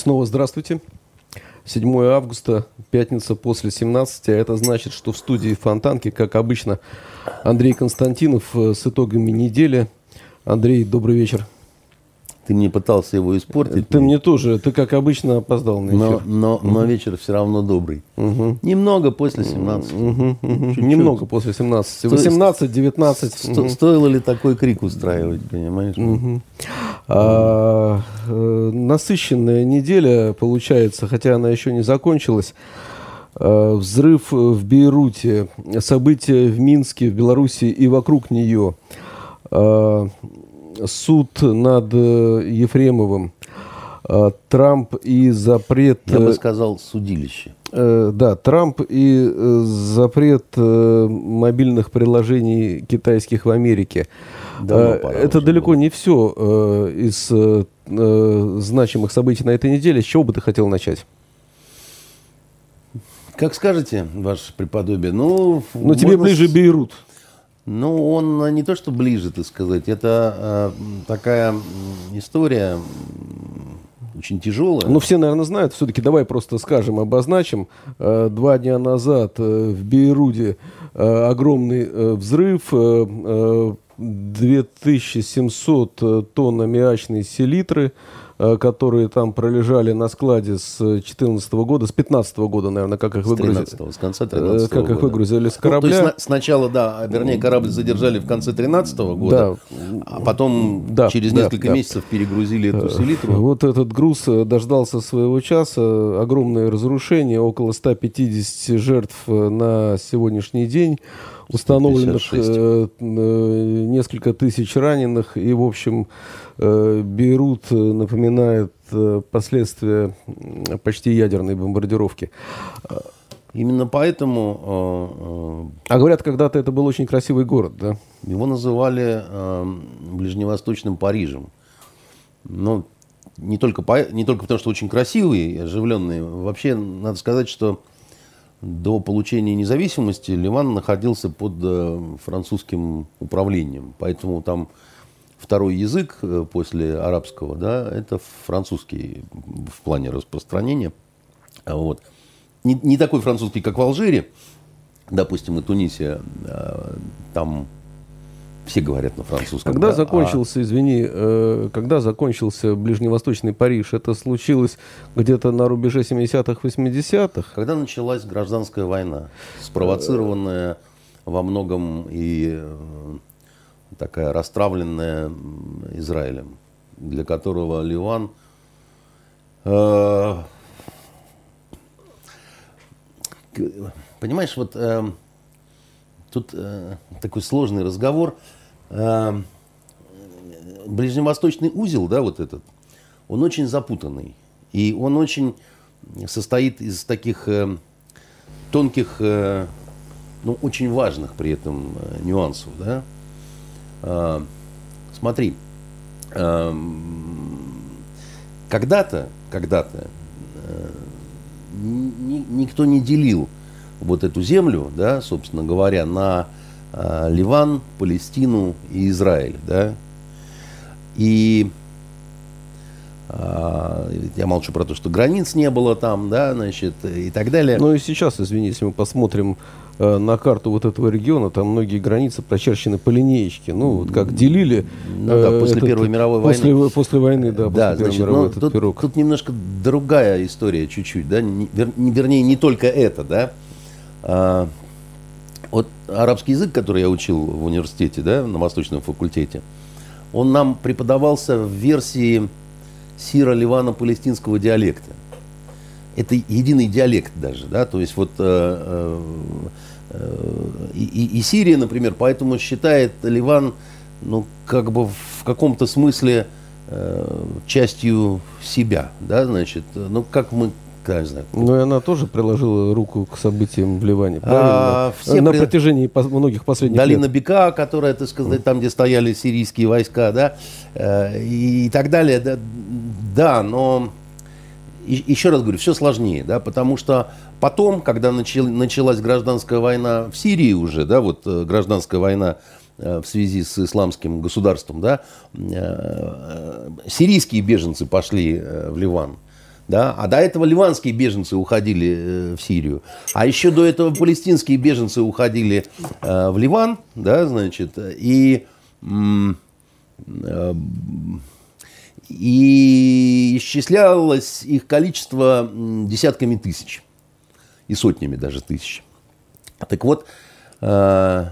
снова здравствуйте. 7 августа, пятница после 17, а это значит, что в студии Фонтанки, как обычно, Андрей Константинов э, с итогами недели. Андрей, добрый вечер. Ты мне пытался его испортить. Ты мне тоже, ты как обычно опоздал на эфир. Но, но, но вечер все равно добрый. Угу. Немного после 17. Угу, угу. Немного после 17. 18, 19. Сто, угу. Стоило ли такой крик устраивать, понимаешь? Угу. А, э, насыщенная неделя получается, хотя она еще не закончилась. А, взрыв в Бейруте, события в Минске, в Беларуси и вокруг нее. А, суд над э, Ефремовым, э, Трамп и запрет... Я бы э, сказал, судилище. Да, Трамп и запрет мобильных приложений китайских в Америке. Это уже далеко было. не все из значимых событий на этой неделе. С чего бы ты хотел начать? Как скажете, ваше преподобие. Ну, Но тебе ближе с... Бейрут. Ну, он не то, что ближе, так сказать. Это э, такая история очень тяжелая. Ну, все, наверное, знают. Все-таки давай просто скажем, обозначим. Э, два дня назад э, в Бейруде э, огромный э, взрыв. Э, э, 2700 тонн аммиачной селитры – Э, которые там пролежали на складе с 2014 года, с 2015 года, наверное, как их выгрузили. С конца 13 э, Как года. их выгрузили с корабля. Ну, то есть сначала, да, вернее, корабль задержали в конце 13 года, да. а потом да, через да, несколько да. месяцев перегрузили эту э, селитру. Вот этот груз дождался своего часа, огромное разрушение, около 150 жертв на сегодняшний день установленных э, несколько тысяч раненых и в общем Э, Бейрут э, напоминает э, последствия почти ядерной бомбардировки. Именно поэтому... А говорят, когда-то это был очень красивый город, да? Его называли Ближневосточным Парижем. Но не только, по, не только потому, что очень красивый и оживленный. Вообще, надо сказать, что до получения независимости Ливан находился под французским управлением. Поэтому там второй язык э, после арабского, да, это французский в плане распространения. Вот. Не, не такой французский, как в Алжире, допустим, и Тунисе, а, там все говорят на французском. Когда да? закончился, а... извини, э, когда закончился Ближневосточный Париж, это случилось где-то на рубеже 70-х, 80-х? Когда началась гражданская война, спровоцированная во многом и э, такая расстравленная Израилем, для которого Ливан э, понимаешь, вот э, тут э, такой сложный разговор. Э, Ближневосточный узел, да, вот этот, он очень запутанный. И он очень состоит из таких э, тонких, э, ну, очень важных при этом э, нюансов, да. А, смотри, когда-то, когда-то э, никто не делил вот эту землю, да, собственно говоря, на а, Ливан, Палестину и Израиль, да. И я молчу про то, что границ не было там, да, значит, и так далее. Ну и сейчас, извини, если мы посмотрим Э, на карту вот этого региона, там многие границы прочерчены по линеечке. Ну, вот как делили... Ну, да, э, после этот, Первой мировой после, войны. После войны, да, да после значит, мировой, ну, этот тут, пирог. Тут немножко другая история чуть-чуть, да, не, вер, вернее, не только это, да. А, вот арабский язык, который я учил в университете, да, на Восточном факультете, он нам преподавался в версии сиро-ливано-палестинского диалекта. Это единый диалект даже, да, то есть вот э, э, и, и, и Сирия, например, поэтому считает Ливан, ну, как бы в каком-то смысле э, частью себя, да, значит, ну, как мы я не знаю. Ну, и она тоже приложила руку к событиям в Ливане, а, правильно? А, все На при... протяжении по- многих последних Долина лет. Бека, которая, так сказать, там, где стояли сирийские войска, да, э, и, и так далее, да, да но и, еще раз говорю, все сложнее, да, потому что Потом, когда начал, началась гражданская война в Сирии уже, да, вот э, гражданская война э, в связи с исламским государством, да, э, сирийские беженцы пошли в Ливан. Да? А до этого ливанские беженцы уходили в Сирию. А еще до этого палестинские беженцы уходили в Ливан, да, значит, и, и исчислялось их количество десятками тысяч и сотнями даже тысяч. Так вот, э,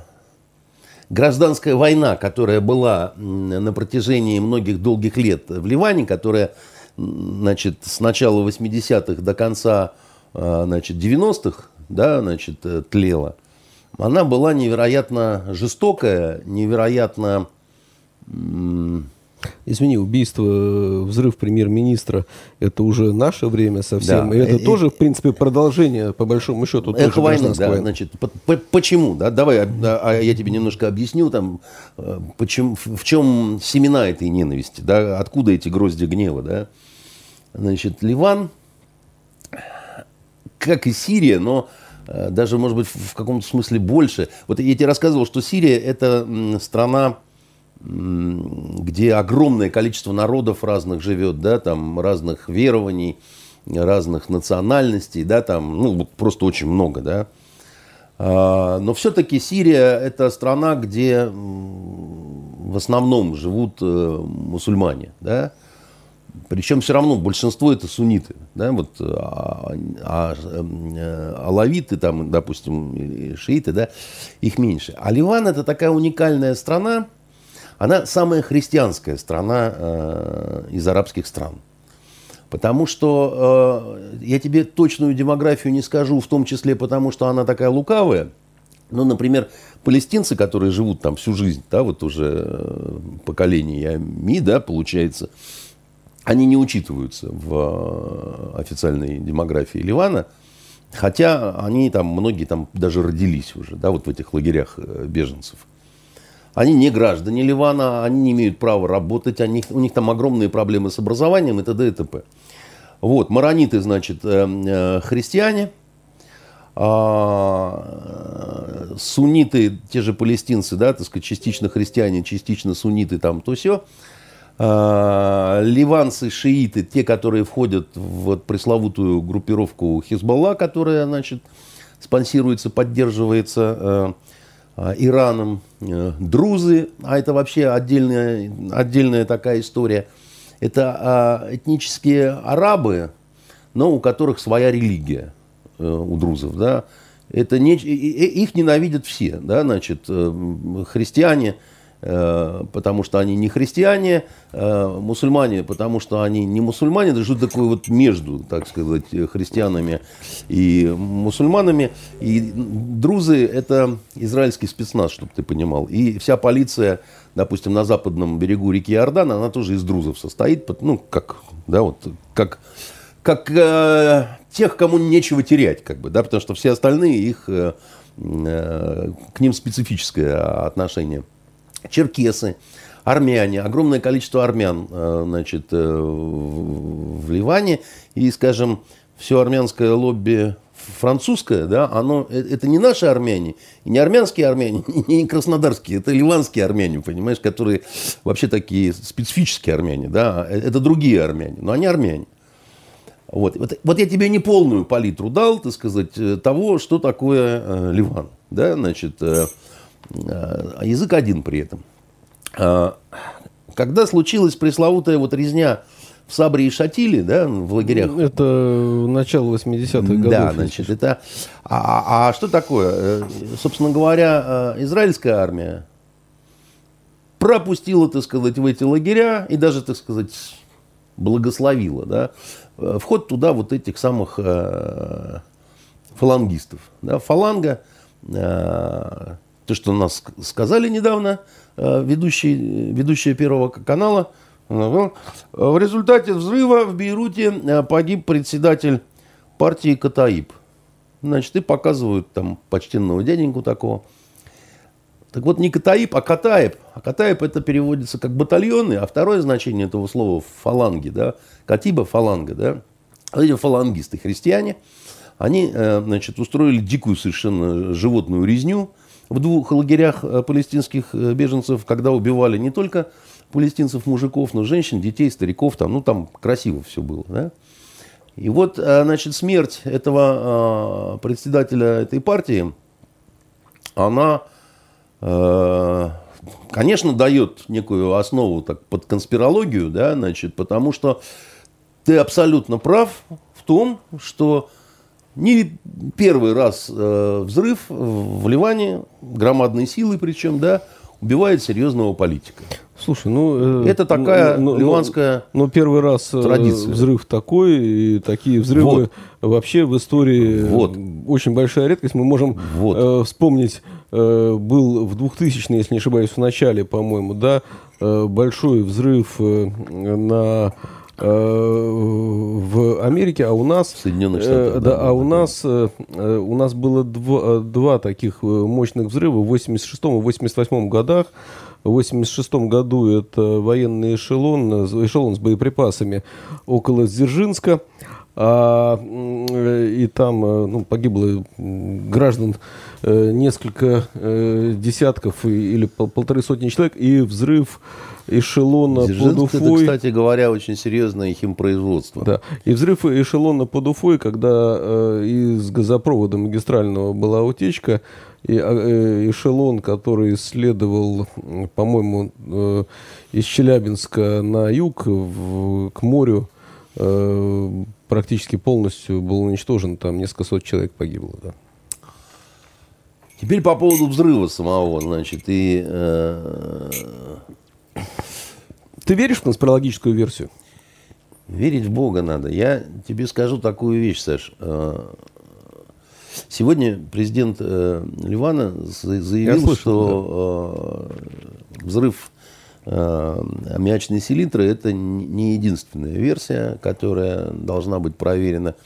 гражданская война, которая была на протяжении многих долгих лет в Ливане, которая значит, с начала 80-х до конца э, значит, 90-х да, значит, э, тлела, она была невероятно жестокая, невероятно Извини, убийство, взрыв премьер-министра, это уже наше время совсем. Да. И это и, тоже, в принципе, продолжение, по большому счету, эхо тоже войны, да. Значит, по, по, почему? Да? Давай а, а я тебе немножко объясню, там, э, почему, в чем семена этой ненависти, да? откуда эти грозди гнева. Да? Значит, Ливан, как и Сирия, но э, даже, может быть, в каком-то смысле больше. Вот я тебе рассказывал, что Сирия – это страна где огромное количество народов разных живет, да, там разных верований, разных национальностей, да, там, ну, просто очень много, да. А, но все-таки Сирия – это страна, где в основном живут э, мусульмане, да. Причем все равно большинство это сунниты, да, вот, а, а, а алавиты, там, допустим, шииты, да, их меньше. А Ливан это такая уникальная страна, она самая христианская страна э, из арабских стран. Потому что э, я тебе точную демографию не скажу, в том числе потому, что она такая лукавая. Ну, например, палестинцы, которые живут там всю жизнь, да, вот уже э, поколениями, да, получается, они не учитываются в официальной демографии Ливана, хотя они там, многие там даже родились уже, да, вот в этих лагерях беженцев. Они не граждане Ливана, они не имеют права работать, они, у них там огромные проблемы с образованием и т.д. и т.п. Вот, марониты, значит, э, э, христиане, а, сунниты, те же палестинцы, да, так сказать, частично христиане, частично сунниты, там, то все. А, ливанцы, шииты, те, которые входят в вот пресловутую группировку Хизбалла, которая, значит, спонсируется, поддерживается э, Ираном, э, друзы, а это вообще отдельная, отдельная такая история. Это а, этнические арабы, но у которых своя религия, э, у друзов, да. Это не, их ненавидят все, да, значит, э, христиане – потому что они не христиане, э, мусульмане, потому что они не мусульмане, что такое вот между, так сказать, христианами и мусульманами. И друзы – это израильский спецназ, чтобы ты понимал. И вся полиция, допустим, на западном берегу реки Иордан, она тоже из друзов состоит, ну, как, да, вот, как, как э, тех, кому нечего терять, как бы, да, потому что все остальные, их, э, э, к ним специфическое отношение – черкесы, армяне, огромное количество армян э, значит, э, в Ливане. И, скажем, все армянское лобби французское, да, оно, э, это не наши армяне, не армянские армяне, не краснодарские, это ливанские армяне, понимаешь, которые вообще такие специфические армяне, да, это другие армяне, но они армяне. Вот. Вот, вот я тебе не полную палитру дал, так сказать, того, что такое э, Ливан. Да? Значит, э, а язык один при этом. А, когда случилась пресловутая вот резня в Сабре и Шатиле, да, в лагерях. Это начало 80-х годов. Да, значит, это... А, а что такое? Э, собственно говоря, э, израильская армия пропустила, так сказать, в эти лагеря и даже, так сказать, благословила, да, э, вход туда вот этих самых фалангистов. Да, фаланга то, что нас сказали недавно э, ведущие, ведущие Первого канала. В результате взрыва в Бейруте э, погиб председатель партии Катаиб. Значит, и показывают там почтенного дяденьку такого. Так вот, не Катаиб, а Катаиб. А Катаиб это переводится как батальоны, а второе значение этого слова фаланги, да, Катиба фаланга, да. Эти фалангисты, христиане, они, э, значит, устроили дикую совершенно животную резню, в двух лагерях э, палестинских э, беженцев, когда убивали не только палестинцев, мужиков, но женщин, детей, стариков, там, ну там красиво все было. Да? И вот, значит, смерть этого председателя этой партии, она, конечно, дает некую основу так, под конспирологию, да, значит, потому что ты абсолютно прав в том, что не первый раз э, взрыв в Ливане, громадной силы причем, да, убивает серьезного политика. Слушай, ну... Э, это такая ну, ну, ливанская Ну, ну первый раз э, традиция. взрыв такой, и такие взрывы вот. вообще в истории вот. очень большая редкость. Мы можем вот. э, вспомнить, э, был в 2000 если не ошибаюсь, в начале, по-моему, да, э, большой взрыв э, на Э, в Америке, а у нас... В Соединенных Штатах. Э, да, да, а у нас, э, у нас было два, два таких мощных взрыва в 86-м и 88 годах. В 86 году это военный эшелон, эшелон с боеприпасами около Дзержинска. А, и там ну, погибло граждан несколько десятков или полторы сотни человек, и взрыв эшелона Дзержинск под Уфой. это, кстати говоря, очень серьезное химпроизводство. Да. И взрыв эшелона под Уфой, когда э, из газопровода магистрального была утечка, и э, эшелон, который следовал, по-моему, э, из Челябинска на юг в, к морю, э, практически полностью был уничтожен. Там несколько сот человек погибло. Да. Теперь по поводу взрыва самого, значит, и э, ты веришь в конспирологическую версию? Верить в Бога надо. Я тебе скажу такую вещь, Саш. Э, сегодня президент э, Ливана заявил, слышал, что да. Э, взрыв аммиачной селитры – это не единственная версия, которая должна быть проверена,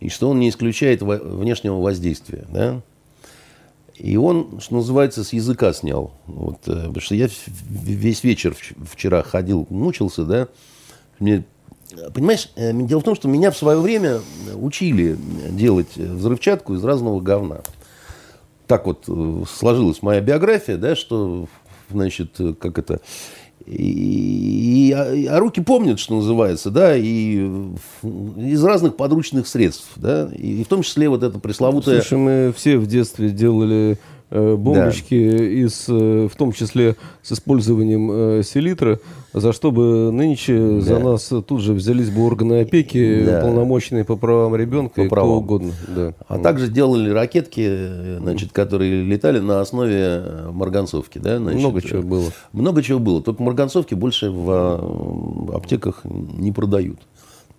и что он не исключает внешнего воздействия. Да? И он, что называется, с языка снял. Вот, э, потому что я весь вечер вчера ходил, мучился, да. Мне, понимаешь, э, дело в том, что меня в свое время учили делать взрывчатку из разного говна. Так вот э, сложилась моя биография, да, что, значит, как это, и, а, руки помнят, что называется, да, и из разных подручных средств, да, и в том числе вот это пресловутое... Слушай, мы все в детстве делали бомбочки да. из, э, в том числе с использованием э, селитры, за что бы нынче да. за нас тут же взялись бы органы опеки, да. полномочные по правам ребенка по и правам. кто угодно. Да. А вот. также делали ракетки, значит, которые летали на основе марганцовки. Да, значит, много чего было. Много чего было. Только марганцовки больше в аптеках не продают.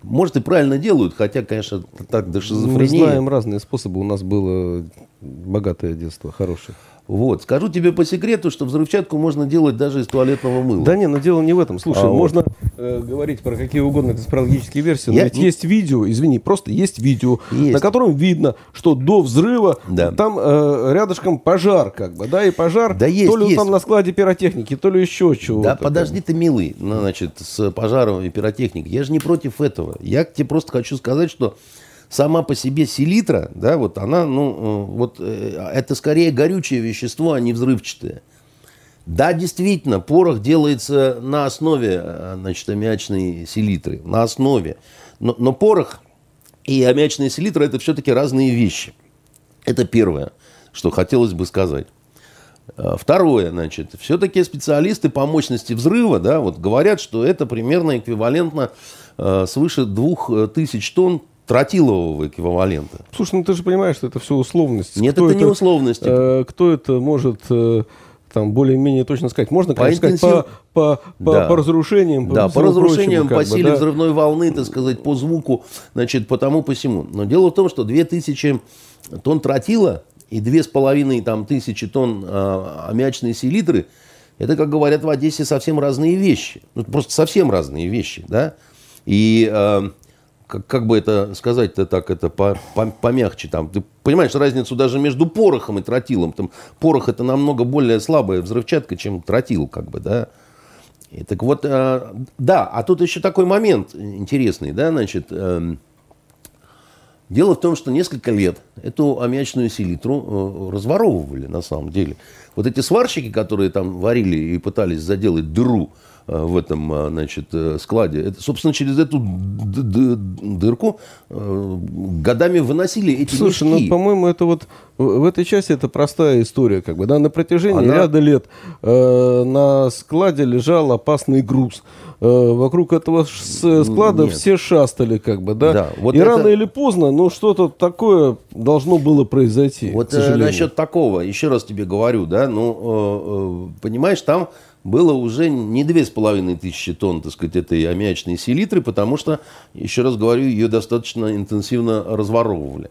Может, и правильно делают, хотя, конечно, так до шизофрении. Мы знаем разные способы. У нас было богатое детство, хорошее. Вот. Скажу тебе по секрету, что взрывчатку можно делать даже из туалетного мыла. Да не, но дело не в этом. Слушай, а можно вот. э, говорить про какие угодно конспирологические версии, но Я... ведь есть видео, извини, просто есть видео, есть. на котором видно, что до взрыва да. там э, рядышком пожар, как бы, да, и пожар да есть, то ли есть. там на складе пиротехники, то ли еще чего-то. Да, подожди ты, милый, значит, с пожаром и пиротехникой. Я же не против этого. Я тебе просто хочу сказать, что сама по себе селитра, да, вот она, ну, э, вот э, это скорее горючее вещество, а не взрывчатое. Да, действительно, порох делается на основе, э, значит, аммиачной селитры, на основе. Но, но порох и аммиачная селитра – это все-таки разные вещи. Это первое, что хотелось бы сказать. Второе, значит, все-таки специалисты по мощности взрыва, да, вот говорят, что это примерно эквивалентно э, свыше 2000 тонн тротилового эквивалента. Слушай, ну ты же понимаешь, что это все условности. Нет, кто это, не условности. Э, кто это может э, там более-менее точно сказать? Можно, конечно, по сказать, интенсив... по, по, да. по разрушениям. По да, по разрушениям, по силе да? взрывной волны, так сказать, по звуку, значит, по тому, по всему. Но дело в том, что 2000 тонн тротила и 2500 там, тысячи тонн э, аммиачной селитры, это, как говорят в Одессе, совсем разные вещи. Ну, просто совсем разные вещи, да. И э, как, как бы это сказать-то так, это по, по, помягче. Там. Ты понимаешь разницу даже между порохом и тротилом. Там, порох это намного более слабая взрывчатка, чем тротил, как бы, да. И так вот, э, да, а тут еще такой момент интересный, да, значит, э, дело в том, что несколько лет эту аммиачную селитру э, разворовывали на самом деле. Вот эти сварщики, которые там варили и пытались заделать дыру в этом, значит, складе. Это, собственно, через эту дырку годами выносили эти Слушай, мешки. ну, по-моему, это вот в этой части это простая история, как бы, да, на протяжении Она... ряда лет э, на складе лежал опасный груз. Э, вокруг этого склада Нет. все шастали, как бы, да. да вот И это... рано или поздно, ну, что-то такое должно было произойти. Вот э, насчет такого, еще раз тебе говорю, да, ну, э, э, понимаешь, там было уже не две с половиной тысячи тонн, так сказать, этой аммиачной селитры, потому что, еще раз говорю, ее достаточно интенсивно разворовывали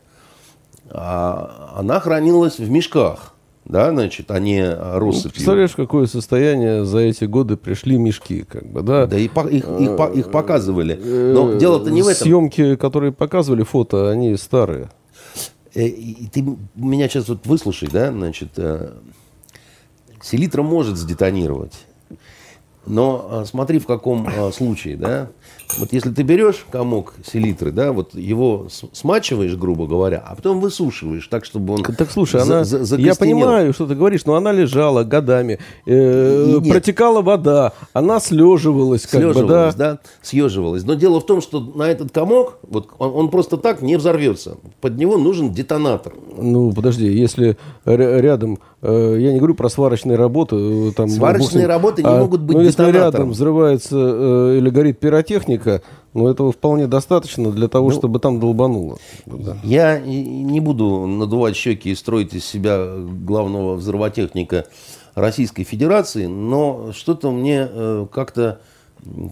а она хранилась в мешках, да, значит, а не россыпью. Ну, представляешь, какое состояние за эти годы пришли мешки, как бы, да? Да, и по, их, их, их показывали. Но дело-то не в этом. Съемки, которые показывали фото, они старые. Э, и ты меня сейчас вот выслушай, да, значит, э, селитра может сдетонировать. Но а, смотри, в каком а, случае, да. Вот если ты берешь комок селитры, да, вот его смачиваешь, грубо говоря, а потом высушиваешь так, чтобы он Так слушай, она, за, я понимаю, что ты говоришь, но она лежала годами, э, протекала вода, она слеживалась, как слеживалась, бы, да? да, съеживалась. Но дело в том, что на этот комок, вот он, он просто так не взорвется. Под него нужен детонатор. Ну, подожди, если рядом, я не говорю про сварочные работы, э, там, сварочные работы не а, могут быть ну, если рядом взрывается э, или горит пиротехника, ну, этого вполне достаточно для того, ну, чтобы там долбануло. Да. Я не буду надувать щеки и строить из себя главного взрывотехника Российской Федерации, но что-то мне э, как-то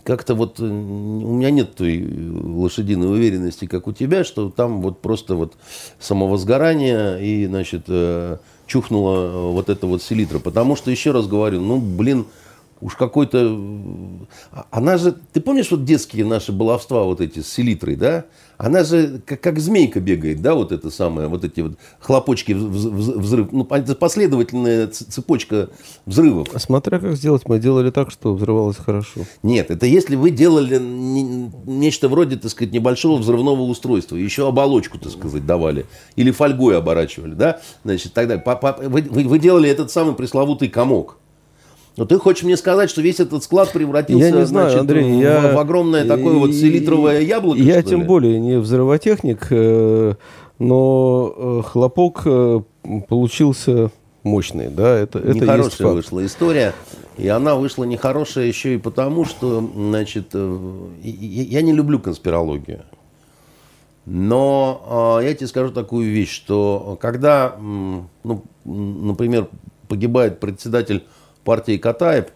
как-то вот э, у меня нет той лошадиной уверенности, как у тебя, что там вот просто вот самовозгорание и, значит, э, чухнула вот эта вот селитра. Потому что, еще раз говорю, ну, блин, уж какой-то... А, она же... Ты помнишь вот детские наши баловства вот эти с селитрой, да? Она же как, как змейка бегает, да, вот это самое, вот эти вот хлопочки взрыв. Ну, это последовательная цепочка взрывов. А смотря как сделать, мы делали так, что взрывалось хорошо. Нет, это если вы делали нечто вроде, так сказать, небольшого взрывного устройства, еще оболочку, так сказать, давали, или фольгой оборачивали, да, значит, тогда вы, вы, вы делали этот самый пресловутый комок. Но ты хочешь мне сказать, что весь этот склад превратился я не знаю, значит, Андрей, в, я... в огромное такое вот селитровое яблоко? Я тем ли? более не взрывотехник, э, но э, хлопок э, получился мощный, да, это, это Нехорошая вышла история, и она вышла нехорошая еще и потому, что, значит, я не люблю конспирологию. Но я тебе скажу такую вещь, что когда, ну, например, погибает председатель партии Катаев,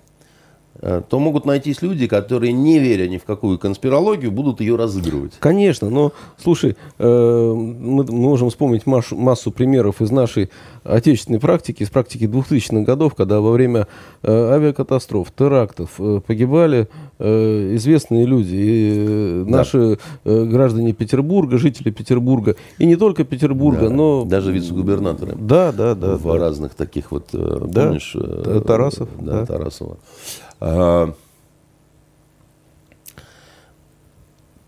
то могут найтись люди, которые, не веря ни в какую конспирологию, будут ее разыгрывать. Конечно, но, слушай, э, мы можем вспомнить массу, примеров из нашей отечественной практики, из практики 2000-х годов, когда во время э, авиакатастроф, терактов погибали известные люди, и да. наши граждане Петербурга, жители Петербурга, и не только Петербурга, да, но... Даже вице-губернаторы. Да, да, да. В да. разных таких вот, да, помнишь? Тарасов. Да, да. Тарасова.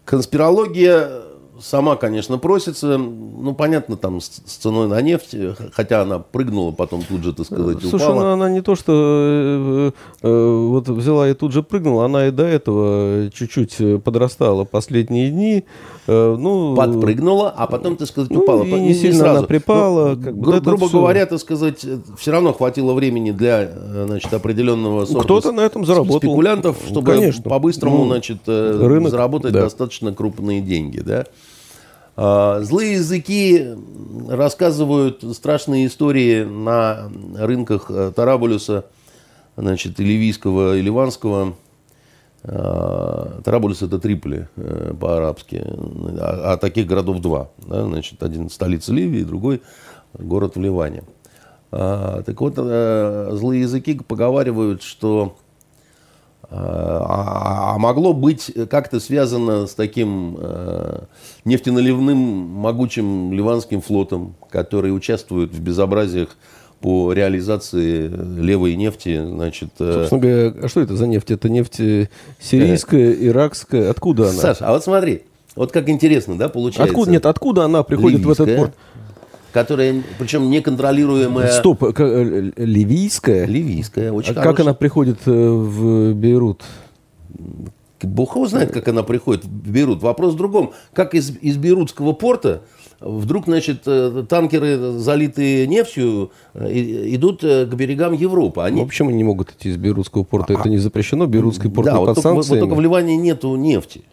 Конспирология сама, конечно, просится. Ну, понятно, там с, ценой на нефть, хотя она прыгнула, потом тут же, так сказать, Слушай, упала. Ну, она не то, что э, э, вот взяла и тут же прыгнула, она и до этого чуть-чуть подрастала последние дни. Э, ну, Подпрыгнула, а потом, так сказать, ну, упала. И не, не сильно сразу. она припала. Ну, как гру- грубо все... говоря, так сказать, все равно хватило времени для значит, определенного сорта Кто-то на этом заработал. спекулянтов, чтобы Конечно. по-быстрому ну, значит, э, рынок, заработать да. достаточно крупные деньги. Да? А, злые языки рассказывают страшные истории на рынках э, Тарабулюса, значит, Ливийского, и Ливанского. А, Тарабулюс это Триполи э, по-арабски, а, а таких городов два. Да? Значит, один столица Ливии, другой город в Ливане. Так вот, э, злые языки поговаривают, что а, а могло быть как-то связано с таким э, нефтеналивным могучим ливанским флотом, который участвует в безобразиях по реализации левой нефти, значит... Э, Собственно говоря, а что это за нефть? Это нефть э, сирийская, иракская? Откуда она? Саша, а вот смотри, вот как интересно, да, получается? Откуда, нет, откуда она приходит Ливийская. в этот порт? Которая, причем неконтролируемая... Стоп, ливийская? Ливийская, очень а хорошая. как она приходит э, в Бейрут? Бог его знает, как она приходит в Бейрут. Вопрос в другом. Как из, из Бейрутского порта вдруг, значит, э, танкеры, залитые нефтью, э, идут э, к берегам Европы. Они... Ну, почему они не могут идти из Бейрутского порта? А, Это не запрещено? Бейрутский порт да, под вот санкциями? Вот только в Ливане нету нефти.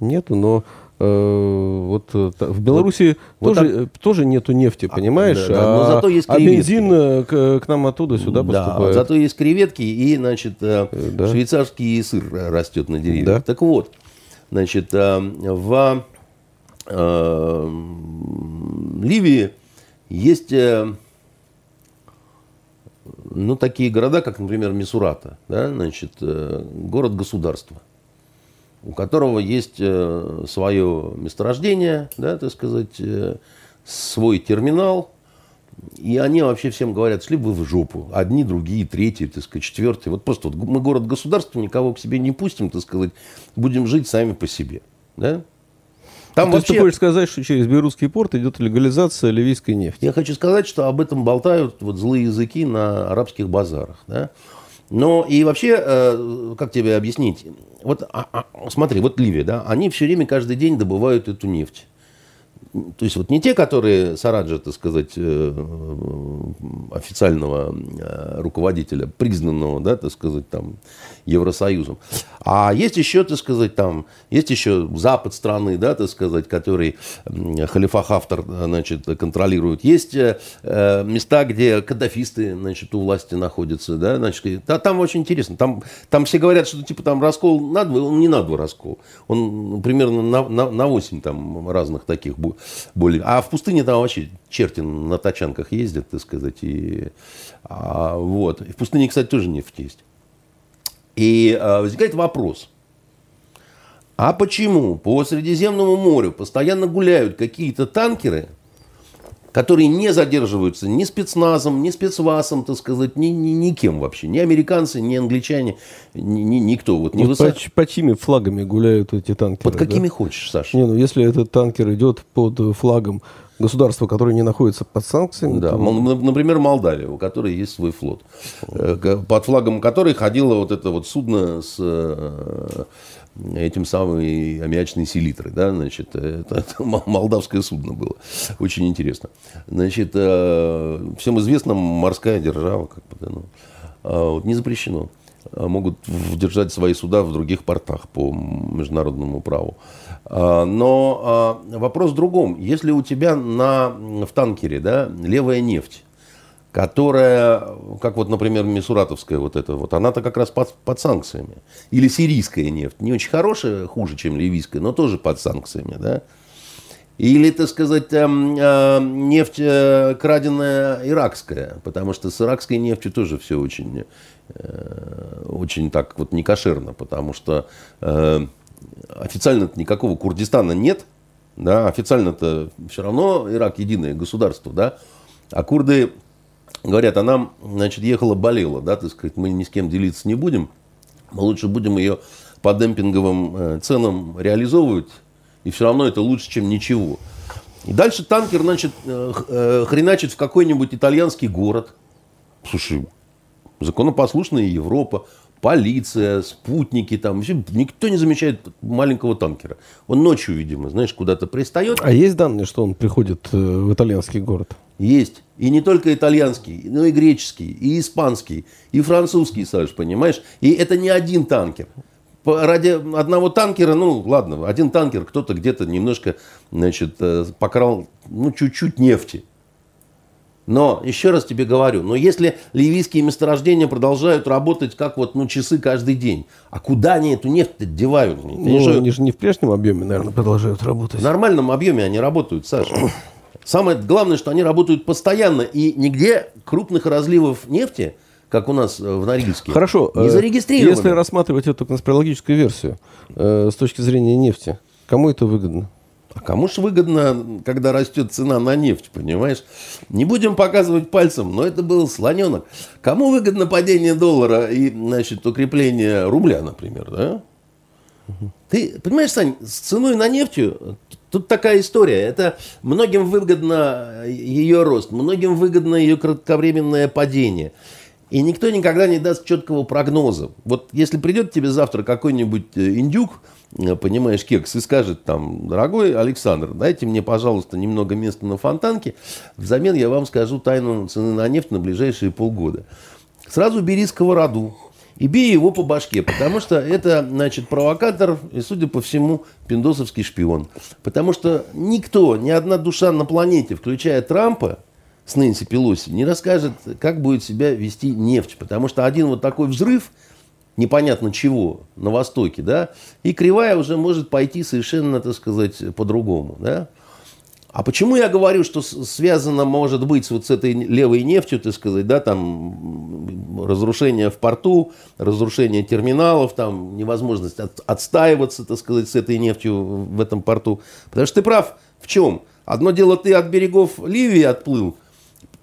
Нету, но Э, вот э, в Беларуси вот, тоже, вот так... тоже нету нефти, а, понимаешь? Да, да, но зато есть креветки. А бензин э, к, к нам оттуда сюда да, поступает. Зато есть креветки и, значит, да. швейцарский сыр растет на деревьях. Да. Так вот, значит, в Ливии есть ну, такие города, как, например, Мисурата, да, значит, город-государство у которого есть э, свое месторождение, да, так сказать, э, свой терминал, и они вообще всем говорят, шли бы вы в жопу. Одни, другие, третьи, так сказать, четвертые. Вот просто вот мы город-государство, никого к себе не пустим, так сказать, будем жить сами по себе. Да? Там То вообще... есть ты хочешь сказать, что через Бейрутский порт идет легализация ливийской нефти? Я хочу сказать, что об этом болтают вот злые языки на арабских базарах. Да? Но и вообще, э, как тебе объяснить? Вот а, а, смотри, вот Ливия, да, они все время каждый день добывают эту нефть. То есть вот не те, которые Сараджа, так сказать, э, официального э, руководителя, признанного, да, так сказать, там, Евросоюзом. А есть еще, так сказать, там, есть еще запад страны, да, так сказать, который халифа Хафтар, значит, контролирует. Есть э, места, где каддафисты, значит, у власти находятся, да, значит, да, там очень интересно. Там, там все говорят, что, типа, там раскол на два, он не на два раскол. Он примерно на, на, на 8 там разных таких более... А в пустыне там вообще черти на тачанках ездят, так сказать. И, а, вот. И в пустыне, кстати, тоже нефть есть. И а, возникает вопрос. А почему по Средиземному морю постоянно гуляют какие-то танкеры, которые не задерживаются ни спецназом, ни спецвасом, так сказать, ни, ни, никем вообще. Ни американцы, ни англичане, ни, ни, никто. Вот, не вот высо... по, по чьими флагами гуляют эти танкеры? Под какими да? хочешь, Саша. Не, ну если этот танкер идет под флагом государства, которое не находится под санкциями. Да, то... например, Молдавия, у которой есть свой флот, э, под флагом которой ходило вот это вот судно с э, этим самым аммиачной селитрой, да, значит, это, это молдавское судно было, очень интересно. Значит, э, всем известно, морская держава, как бы, да, ну, а не запрещено. А могут держать свои суда в других портах по международному праву. А, но вопрос в другом. Если у тебя на, в танкере да, левая нефть, которая, как вот, например, Мисуратовская вот эта вот, она-то как раз под, под санкциями. Или сирийская нефть, не очень хорошая, хуже, чем ливийская, но тоже под санкциями, да. Или, так сказать, эм, э, нефть э, краденая иракская, потому что с иракской нефтью тоже все очень, э, очень так вот некошерно, потому что официально никакого Курдистана нет, да, официально-то все равно Ирак единое государство, да, а курды говорят, а нам, значит, ехала болела, да, так сказать, мы ни с кем делиться не будем, мы лучше будем ее по демпинговым э, ценам реализовывать, и все равно это лучше, чем ничего. И дальше танкер, значит, э, э, хреначит в какой-нибудь итальянский город. Слушай, законопослушная Европа, полиция, спутники, там, никто не замечает маленького танкера. Он ночью, видимо, знаешь, куда-то пристает. А есть данные, что он приходит э, в итальянский город? Есть. И не только итальянский, но и греческий, и испанский, и французский, Саш, понимаешь? И это не один танкер. Ради одного танкера, ну ладно, один танкер кто-то где-то немножко, значит, э, покрал, ну чуть-чуть нефти. Но, еще раз тебе говорю, но если ливийские месторождения продолжают работать как вот, ну, часы каждый день, а куда они эту нефть девают? Ну, же... они же не в прежнем объеме, наверное, продолжают работать. В нормальном объеме они работают, Саша. Самое главное, что они работают постоянно, и нигде крупных разливов нефти, как у нас э, в Норильске, Хорошо, не э, зарегистрировано. Если рассматривать эту конспирологическую версию э, с точки зрения нефти, кому это выгодно? А кому же выгодно, когда растет цена на нефть, понимаешь? Не будем показывать пальцем, но это был слоненок. Кому выгодно падение доллара и, значит, укрепление рубля, например, да? Ты понимаешь, Сань, с ценой на нефть тут такая история. Это многим выгодно ее рост, многим выгодно ее кратковременное падение. И никто никогда не даст четкого прогноза. Вот если придет тебе завтра какой-нибудь э, индюк, понимаешь, кекс, и скажет там, дорогой Александр, дайте мне, пожалуйста, немного места на фонтанке, взамен я вам скажу тайну цены на нефть на ближайшие полгода. Сразу бери сковороду, и бей его по башке, потому что это, значит, провокатор и, судя по всему, пиндосовский шпион. Потому что никто, ни одна душа на планете, включая Трампа, с Нэнси Пелоси, не расскажет, как будет себя вести нефть. Потому что один вот такой взрыв, непонятно чего, на Востоке, да, и кривая уже может пойти совершенно, так сказать, по-другому, да. А почему я говорю, что связано, может быть, вот с этой левой нефтью, так сказать, да, там разрушение в порту, разрушение терминалов, там невозможность от, отстаиваться, так сказать, с этой нефтью в этом порту. Потому что ты прав в чем? Одно дело, ты от берегов Ливии отплыл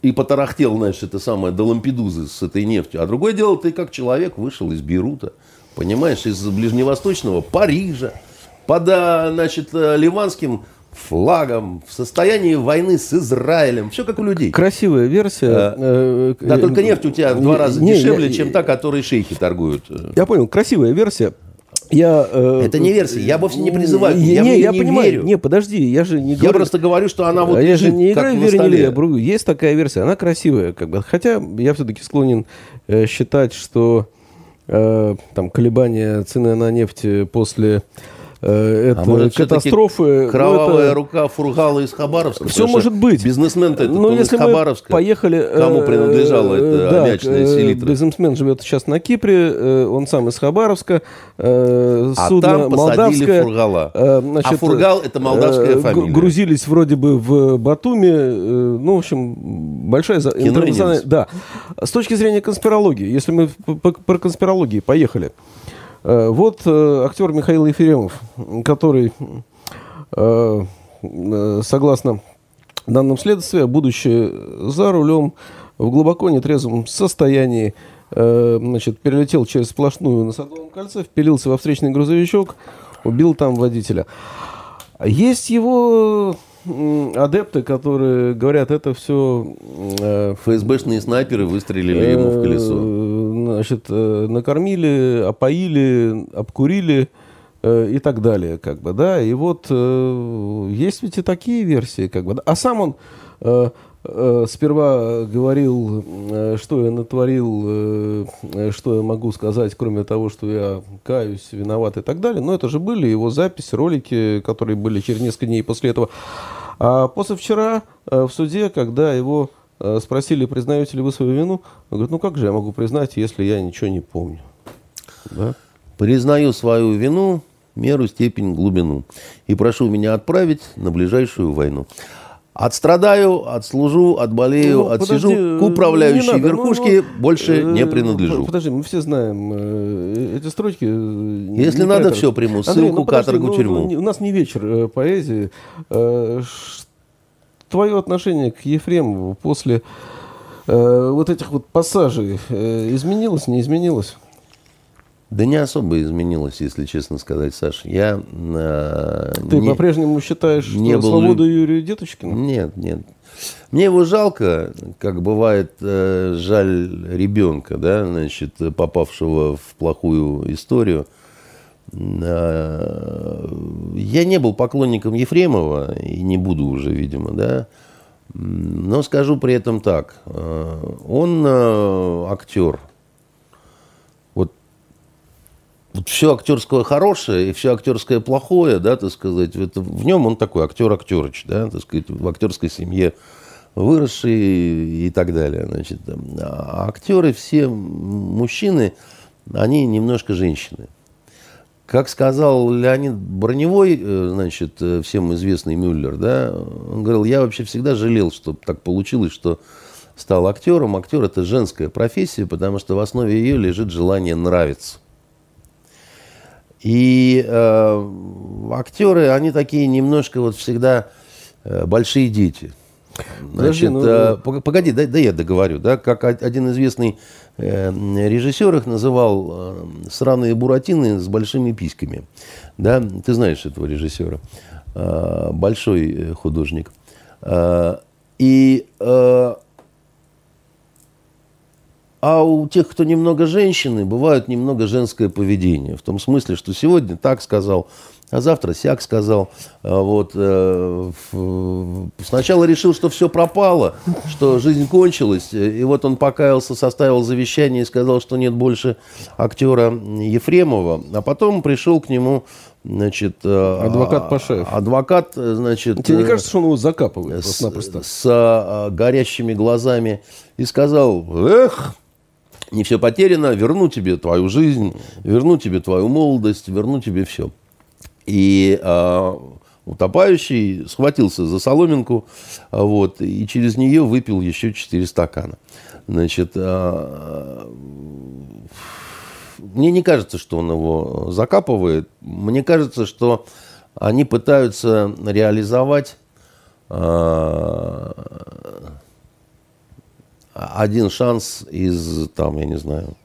и потарахтел, значит, это самое, до Лампедузы с этой нефтью. А другое дело, ты как человек вышел из Бейрута, понимаешь, из ближневосточного Парижа, под, значит, ливанским флагом, в состоянии войны с Израилем. Все как у людей. Красивая версия. А, да, только нефть у тебя в два раза не, дешевле, я, чем та, которой шейхи торгуют. Я понял, красивая версия. Я, э, это не версия, я вовсе не призываю, не, я, не, я не понимаю, верю. Не, подожди, я же не говорю... Я просто говорю, что она вот Я же не играю в говорю, есть такая версия, она красивая, как бы. Хотя я все-таки склонен э, считать, что э, там колебания цены на нефть после это а может, катастрофы. Ну, кровавая это... рука Фургала из Хабаровска. Все может быть. Бизнесмен это Но если из Хабаровска. поехали... Кому принадлежала эта да, аммиачная селитра? Бизнесмен живет сейчас на Кипре, э, он сам из Хабаровска. Э, а судно там посадили Фургала. Значит, а Фургал это молдавская фамилия. Грузились вроде бы в Батуми. Ну, в общем, большая... Кино Да. С точки зрения конспирологии, если мы про конспирологии поехали. Э, вот э, актер Михаил Ефремов, который, э, согласно данным следствия, будучи за рулем в глубоко нетрезвом состоянии, значит, перелетел через сплошную на Садовом кольце, впилился во встречный грузовичок, убил там водителя. Есть его адепты, которые говорят, это все... ФСБшные снайперы выстрелили ему в колесо. Значит, э, накормили, опоили, обкурили э, и так далее, как бы, да. И вот э, есть ведь и такие версии, как бы. А сам он сперва говорил, что я натворил, что я могу сказать, кроме того, что я каюсь, виноват и так далее. Но это же были его записи, ролики, которые были через несколько дней после этого. А после вчера в суде, когда его спросили, признаете ли вы свою вину, он говорит, ну как же я могу признать, если я ничего не помню. Да? Признаю свою вину, меру, степень, глубину. И прошу меня отправить на ближайшую войну. Отстрадаю, отслужу, отболею, ну, отсижу, подожди, к управляющей надо, верхушке ну, ну, больше э, не принадлежу. Подожди, мы все знаем э, эти строчки. Э, Если надо, это. все приму. Ссылку, Андрей, ну, каторгу, ну, тюрьму. у нас не вечер э, поэзии. Э, твое отношение к Ефремову после э, вот этих вот пассажей э, изменилось, не изменилось? Да не особо изменилось, если честно сказать, Саша. Я, э, Ты не, по-прежнему считаешь, не что был... свободу Юрию Деточкину? Нет, нет. Мне его жалко, как бывает э, жаль ребенка, да, значит, попавшего в плохую историю. Э, я не был поклонником Ефремова и не буду уже, видимо, да. Но скажу при этом так. Э, он э, актер, вот все актерское хорошее и все актерское плохое, да, так сказать, это, в нем он такой актер-актерыч, да, так сказать, в актерской семье выросший и так далее. Значит, а актеры все мужчины, они немножко женщины. Как сказал Леонид Броневой, э, значит, э, всем известный Мюллер, да, он говорил, я вообще всегда жалел, что так получилось, что стал актером. Актер – это женская профессия, потому что в основе ее лежит желание нравиться. И э, актеры, они такие немножко вот всегда э, большие дети. Значит, Подожди, ну... э, погоди, да, да я договорю, да, как один известный режиссер их называл э, сраные буратины с большими письками, да, ты знаешь этого режиссера, э, большой э, художник. Э, и э, а у тех, кто немного женщины, бывает немного женское поведение. В том смысле, что сегодня так сказал, а завтра сяк сказал. А вот, э, сначала решил, что все пропало, что жизнь кончилась. И вот он покаялся, составил завещание и сказал, что нет больше актера Ефремова. А потом пришел к нему значит, э, адвокат Пашаев. Адвокат, значит... Тебе не кажется, что он его закапывает с, просто с горящими глазами и сказал, эх, не все потеряно, верну тебе твою жизнь, верну тебе твою молодость, верну тебе все. И э, утопающий схватился за соломинку, вот, и через нее выпил еще 4 стакана. Значит, э, мне не кажется, что он его закапывает. Мне кажется, что они пытаются реализовать э, один шанс из, там, я не знаю,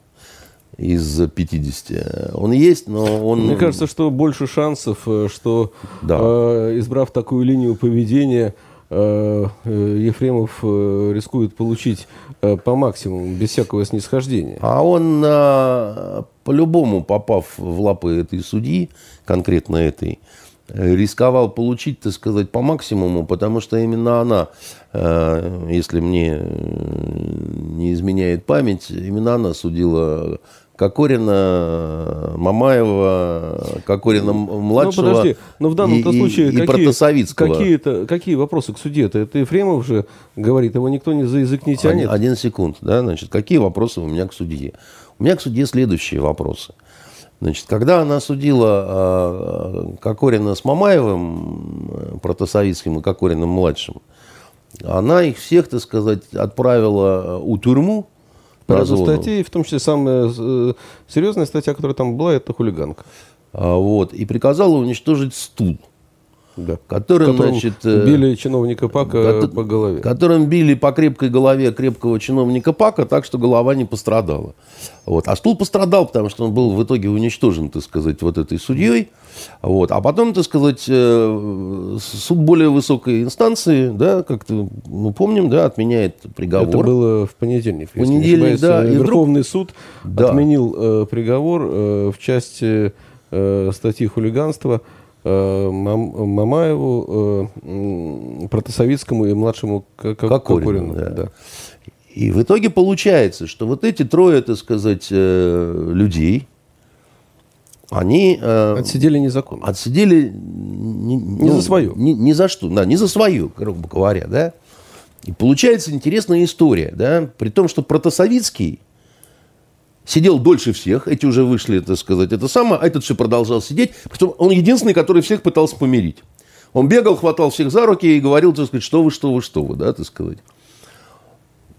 из 50. Он есть, но он... Мне кажется, что больше шансов, э, что да. э, избрав такую линию поведения, э, э Ефремов э, рискует получить э, по максимуму, без всякого снисхождения. А он, э, по-любому, попав в лапы этой судьи, конкретно этой, рисковал получить, так сказать, по максимуму, потому что именно она, э, если мне не изменяет память, именно она судила Кокорина, Мамаева, Кокорина младшего ну, подожди, но в данном случае и, какие, какие, какие вопросы к суде? Это, Ефремов же говорит, его никто не за язык не тянет. Один, один секунд, да, значит, какие вопросы у меня к судье? У меня к судье следующие вопросы. Значит, когда она судила э, Кокорина с Мамаевым, э, протосоветским и Кокориным младшим, она их всех, так сказать, отправила у тюрьму, по ряду статей, в том числе самая э, серьезная статья, которая там была, это хулиганка. А, вот, и приказала уничтожить стул. Да. Которым, которым значит, э, били чиновника Пака ко- по голове. Которым били по крепкой голове крепкого чиновника Пака, так что голова не пострадала. Вот. А стул пострадал, потому что он был в итоге уничтожен, так сказать, вот этой судьей. Вот. А потом, так сказать, э, суд более высокой инстанции, да, как-то, мы помним, да, отменяет приговор. Это было в понедельник. В понедельник, да. И Верховный вдруг... суд да. отменил э, приговор э, в части э, статьи хулиганства – Э, Мамаеву, э, Протасовицкому и младшему Кокорину. Да. Да. И в итоге получается, что вот эти трое, так сказать, э, людей, они... Отсидели незаконно. Отсидели не, не ну, за свое. Не, не за что, да, не за свое, грубо говоря, да. И получается интересная история, да, при том, что Протасовицкий сидел дольше всех, эти уже вышли, так сказать, это самое, а этот все продолжал сидеть. Притом он единственный, который всех пытался помирить. Он бегал, хватал всех за руки и говорил, так сказать, что вы, что вы, что вы, да, так сказать.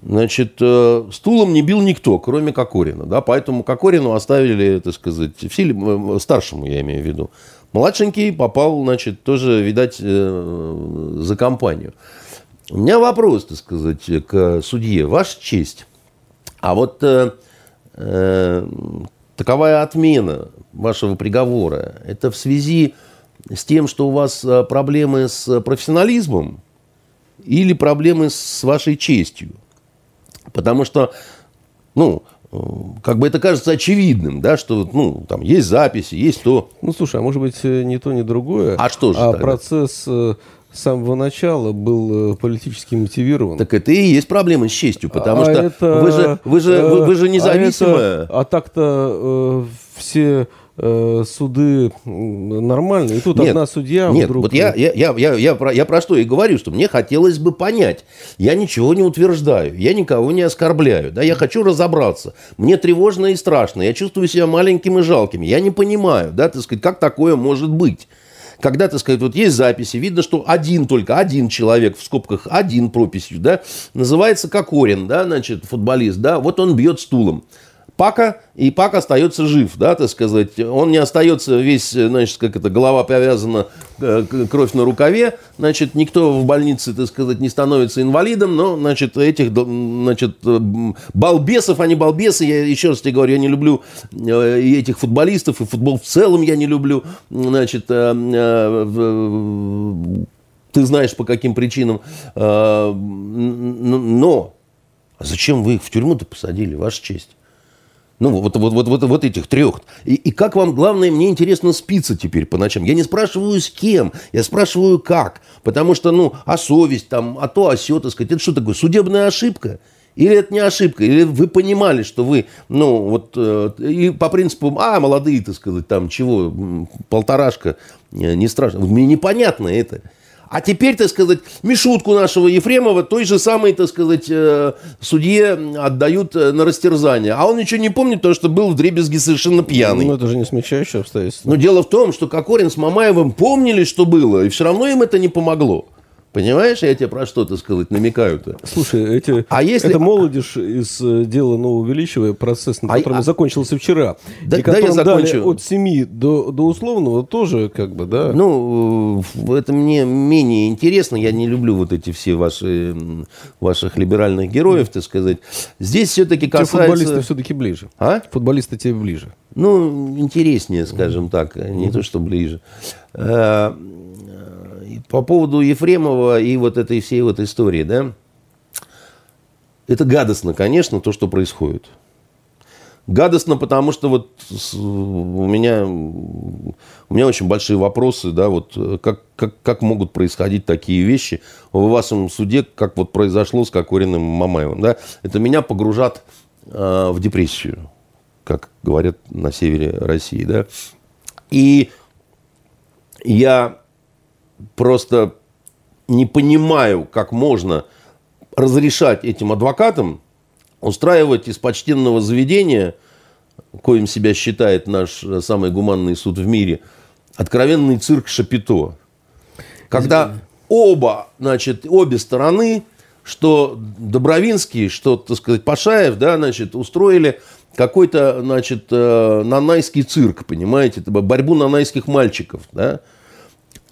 Значит, э, стулом не бил никто, кроме Кокорина, да, поэтому Кокорину оставили, так сказать, в силе, старшему, я имею в виду. Младшенький попал, значит, тоже, видать, э, за компанию. У меня вопрос, так сказать, к судье. Ваша честь. А вот э, таковая отмена вашего приговора, это в связи с тем, что у вас э, проблемы с профессионализмом или проблемы с вашей честью? Потому что, ну, э, как бы это кажется очевидным, да, что, ну, там есть записи, есть то. Ну, слушай, а может быть, э, не то, не другое. А что же А тогда? процесс с самого начала был э, политически мотивирован. Так это и есть проблема с честью, потому а что это, вы же, вы же, вы, вы же независимая. А, это, а так-то э, все э, суды нормальные. И тут нет, одна судья нет, вдруг... вот я, я, я, я, я, про, я про что и говорю, что мне хотелось бы понять. Я ничего не утверждаю, я никого не оскорбляю. Да, я хочу разобраться. Мне тревожно и страшно. Я чувствую себя маленьким и жалким. Я не понимаю, да, так сказать, как такое может быть когда, так сказать, вот есть записи, видно, что один только, один человек, в скобках один прописью, да, называется Кокорин, да, значит, футболист, да, вот он бьет стулом. Пака, и Пак остается жив, да, так сказать. Он не остается весь, значит, как это, голова повязана, э, кровь на рукаве, значит, никто в больнице, так сказать, не становится инвалидом, но, значит, этих, значит, э, балбесов, они балбесы, я еще раз тебе говорю, я не люблю э, и этих футболистов, и футбол в целом я не люблю, значит, ты знаешь, по каким причинам, но А зачем вы их в тюрьму-то посадили, ваша честь? Ну, вот, вот, вот, вот, вот этих трех. И, и как вам, главное, мне интересно спиться теперь по ночам. Я не спрашиваю с кем, я спрашиваю как. Потому что, ну, а совесть там, а то, а сё, так сказать, это что такое, судебная ошибка? Или это не ошибка? Или вы понимали, что вы, ну, вот, э, и по принципу, а, молодые, так сказать, там, чего, полторашка, э, не страшно. Мне непонятно это. А теперь, так сказать, Мишутку нашего Ефремова той же самой, так сказать, э, судье отдают э, на растерзание. А он ничего не помнит, потому что был в дребезге совершенно пьяный. Ну, это же не смягчающее обстоятельство. Но дело в том, что Кокорин с Мамаевым помнили, что было, и все равно им это не помогло. Понимаешь, я тебе про что, то сказать, намекаю-то. Слушай, эти, а если... это молодежь из э, дела Нового Величия, процесс, на котором а... закончился вчера, да, и да, я закончу. от 7 до, до условного, тоже как бы, да? Ну, это мне менее интересно, я не люблю вот эти все ваши, ваших либеральных героев, так сказать. Здесь все-таки касается... Те футболисты все-таки ближе. А? Футболисты тебе ближе. Ну, интереснее, скажем так, не то, что ближе. Э, по поводу Ефремова и вот этой всей вот истории, да, это гадостно, конечно, то, что происходит. Гадостно, потому что вот у меня, у меня очень большие вопросы, да, вот как, как, как могут происходить такие вещи в вашем суде, как вот произошло с Кокориным Мамаевым, да, это меня погружат э, в депрессию, как говорят на севере России, да, и я просто не понимаю, как можно разрешать этим адвокатам устраивать из почтенного заведения, коим себя считает наш самый гуманный суд в мире, откровенный цирк Шапито. Когда оба, значит, обе стороны, что Добровинский, что, так сказать, Пашаев, да, значит, устроили какой-то, значит, э, нанайский цирк, понимаете, это борьбу нанайских мальчиков, да,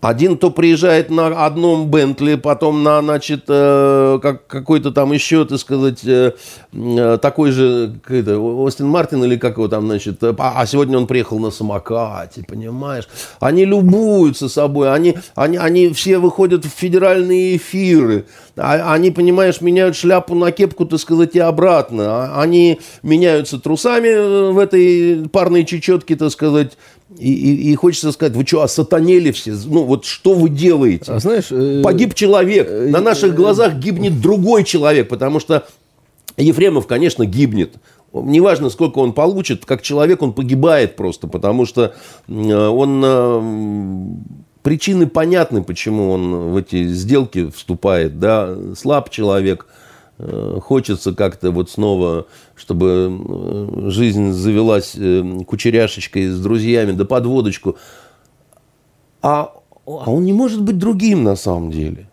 один то приезжает на одном Бентли, потом на, значит, э, как, какой-то там еще, так сказать, э, э, такой же, это, Остин Мартин или как его там, значит, а, а сегодня он приехал на самокате, понимаешь? Они любуются собой, они, они, они все выходят в федеральные эфиры, а, они, понимаешь, меняют шляпу на кепку, так сказать, и обратно. А, они меняются трусами в этой парной чечетке, так сказать, и, и, и хочется сказать, вы что, осатанели все? Ну, вот что вы делаете? А знаешь... Э, Погиб человек. Э, На наших глазах гибнет другой человек, потому что Ефремов, конечно, гибнет. Неважно, сколько он получит, как человек он погибает просто, потому что он... Причины понятны, почему он в эти сделки вступает. Да? Слаб человек, Э, хочется как-то вот снова, чтобы э, жизнь завелась э, кучеряшечкой с друзьями, да под водочку. А, а он не может быть другим на самом деле.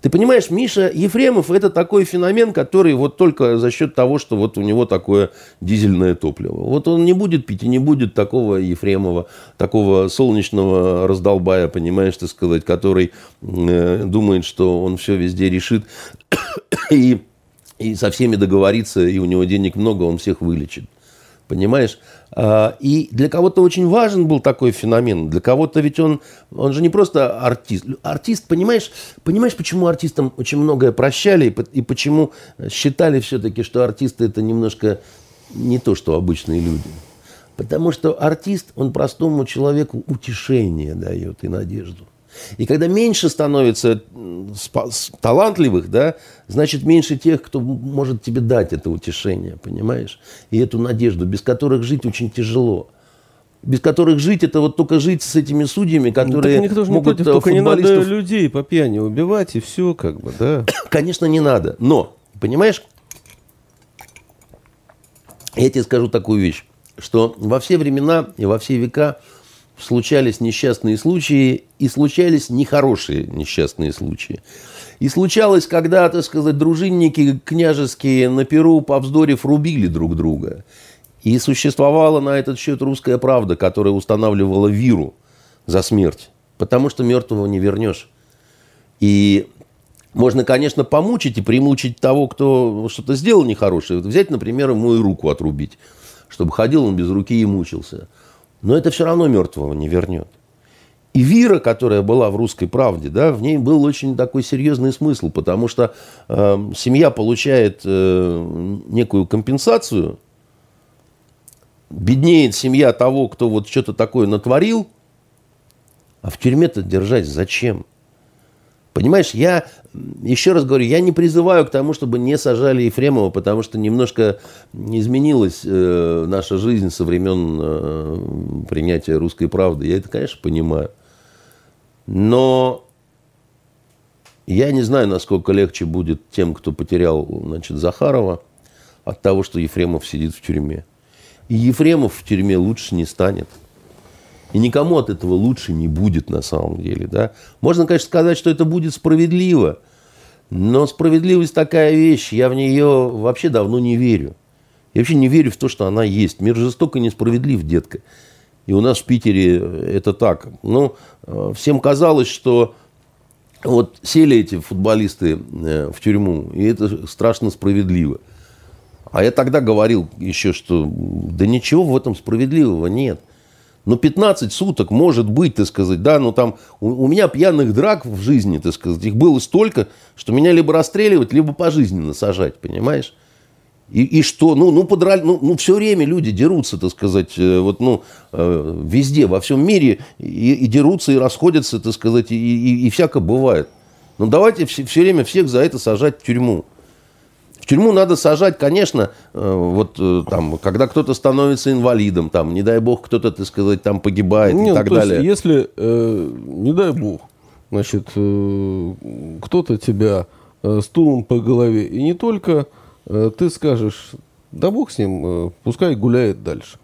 Ты понимаешь, Миша Ефремов это такой феномен, который вот только за счет того, что вот у него такое дизельное топливо. Вот он не будет пить и не будет такого Ефремова, такого солнечного раздолбая, понимаешь, ты сказать, который э, думает, что он все везде решит. и и со всеми договориться, и у него денег много, он всех вылечит. Понимаешь? А, и для кого-то очень важен был такой феномен. Для кого-то ведь он, он же не просто артист. Артист, понимаешь, понимаешь, почему артистам очень многое прощали, и почему считали все-таки, что артисты это немножко не то, что обычные люди. Потому что артист, он простому человеку утешение дает и надежду. И когда меньше становится талантливых, да, значит меньше тех, кто может тебе дать это утешение, понимаешь? И эту надежду, без которых жить очень тяжело без которых жить, это вот только жить с этими судьями, которые ну, никто же могут не против, только не надо людей по пьяни убивать, и все, как бы, да. Конечно, не надо. Но, понимаешь, я тебе скажу такую вещь, что во все времена и во все века случались несчастные случаи, и случались нехорошие несчастные случаи. И случалось, когда, так сказать, дружинники княжеские на Перу, повздорив, рубили друг друга. И существовала на этот счет русская правда, которая устанавливала виру за смерть. Потому что мертвого не вернешь. И можно, конечно, помучить и примучить того, кто что-то сделал нехорошее. Взять, например, ему и руку отрубить, чтобы ходил он без руки и мучился – но это все равно мертвого не вернет. И вера, которая была в «Русской правде», да, в ней был очень такой серьезный смысл, потому что э, семья получает э, некую компенсацию, беднеет семья того, кто вот что-то такое натворил, а в тюрьме-то держать зачем? Понимаешь, я, еще раз говорю, я не призываю к тому, чтобы не сажали Ефремова, потому что немножко изменилась э, наша жизнь со времен э, принятия русской правды. Я это, конечно, понимаю. Но я не знаю, насколько легче будет тем, кто потерял значит, Захарова, от того, что Ефремов сидит в тюрьме. И Ефремов в тюрьме лучше не станет. И никому от этого лучше не будет на самом деле. Да? Можно, конечно, сказать, что это будет справедливо. Но справедливость такая вещь, я в нее вообще давно не верю. Я вообще не верю в то, что она есть. Мир жестоко несправедлив, детка. И у нас в Питере это так. Ну, э, всем казалось, что вот сели эти футболисты э, в тюрьму, и это страшно справедливо. А я тогда говорил еще, что да ничего в этом справедливого нет. Но 15 суток может быть, так сказать, да, но там у, у меня пьяных драк в жизни, так сказать, их было столько, что меня либо расстреливать, либо пожизненно сажать, понимаешь? И, и что? Ну, ну, подрали, ну, ну, все время люди дерутся, так сказать, э, вот, ну, э, везде, во всем мире, и, и дерутся, и расходятся, так сказать, и, и, и всяко бывает. Ну, давайте все, все время всех за это сажать в тюрьму. В тюрьму надо сажать, конечно, э, вот там, когда кто-то становится инвалидом, там, не дай бог, кто-то, так сказать, там погибает Нет, и так то далее. Есть, если, э, не дай бог, значит, э, кто-то тебя э, стулом по голове, и не только ты скажешь, да бог с ним, э, пускай гуляет дальше.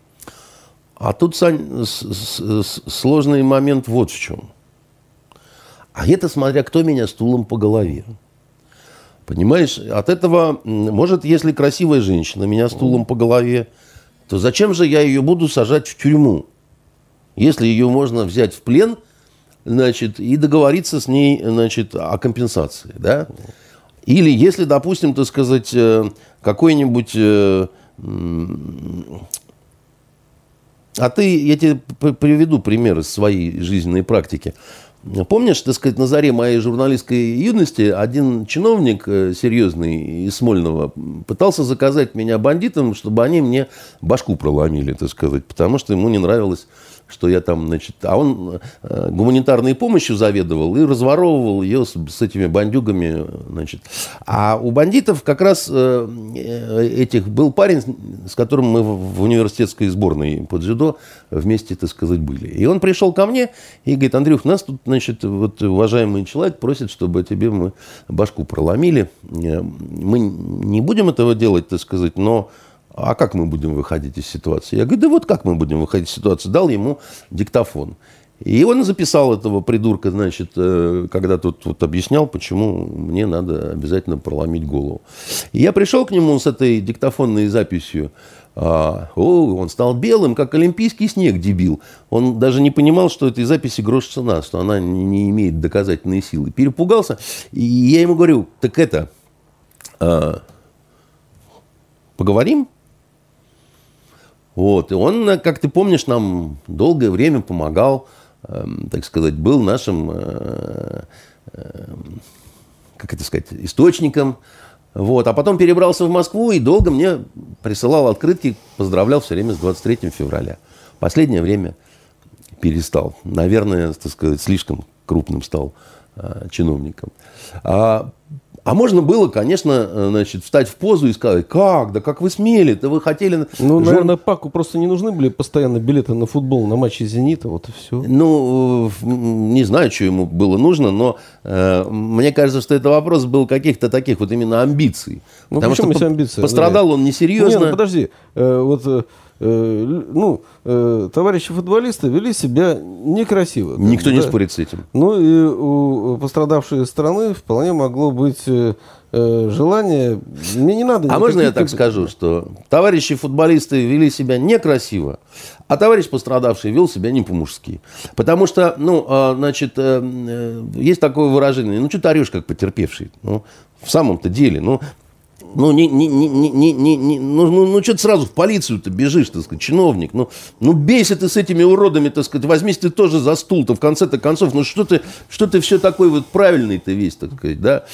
А тут, Сань, сложный момент вот в чем. А это смотря кто меня стулом по голове. Понимаешь, от этого, может, если красивая женщина меня стулом по голове, то зачем же я ее буду сажать в тюрьму? Если ее можно взять в плен, значит, и договориться с ней, значит, о компенсации, да? Или если, допустим, так сказать, э, какой-нибудь... Э, а ты, я тебе приведу пример из своей жизненной практики. Помнишь, так сказать, на заре моей журналистской юности один чиновник э, серьезный из Смольного пытался заказать меня бандитам, чтобы они мне башку проломили, так сказать, потому что ему не нравилось что я там, значит... А он э, гуманитарной помощью заведовал и разворовывал ее с, с этими бандюгами, значит. А у бандитов как раз э, э, этих был парень, с которым мы в университетской сборной по дзюдо вместе, так сказать, были. И он пришел ко мне и говорит, Андрюх, нас тут, значит, вот уважаемый человек просит, чтобы тебе мы башку проломили. Мы не будем этого делать, так сказать, но а как мы будем выходить из ситуации? Я говорю, да вот как мы будем выходить из ситуации? Дал ему диктофон. И он записал этого придурка, значит, э, когда тут вот объяснял, почему мне надо обязательно проломить голову. И я пришел к нему с этой диктофонной записью. А, о, он стал белым, как олимпийский снег, дебил. Он даже не понимал, что этой записи грош цена, что она не, имеет доказательной силы. Перепугался. И я ему говорю, так это, а, поговорим? Вот. И он, э, как ты помнишь, нам долгое время помогал, э, так сказать, был нашим, э, э, как это сказать, источником. Вот. А потом перебрался в Москву и долго мне присылал открытки, поздравлял все время с 23 февраля. Последнее время перестал. Наверное, так сказать, слишком крупным стал э, чиновником. А а можно было, конечно, э, значит, встать в позу и сказать, как, да как вы смели, да вы хотели... Ну, Жур... наверное, Паку просто не нужны были постоянно билеты на футбол, на матчи «Зенита», вот и все. Ну, не знаю, что ему было нужно, но э, мне кажется, что это вопрос был каких-то таких вот именно амбиций. Ну, Потому что по- амбиции? пострадал да. он несерьезно. Не, ну, подожди, э, вот... Э, ну, э, товарищи футболисты вели себя некрасиво. Никто да? не спорит с этим. Ну и у пострадавшей страны вполне могло быть э, желание. Мне не надо. А можно я так скажу, что товарищи футболисты вели себя некрасиво, а товарищ пострадавший вел себя не по-мужски. Потому что, ну, а, значит, есть такое выражение, ну, что ты орешь, как потерпевший? Ну, в самом-то деле, ну, ну, не, не, не, не, не, не, ну, ну, ну что ты сразу в полицию-то бежишь, так сказать, чиновник. Ну, ну бейся ты с этими уродами, так сказать, возьмись ты тоже за стул-то, в конце-то концов. Ну, что ты, что ты все такой вот правильный ты весь, так сказать, да?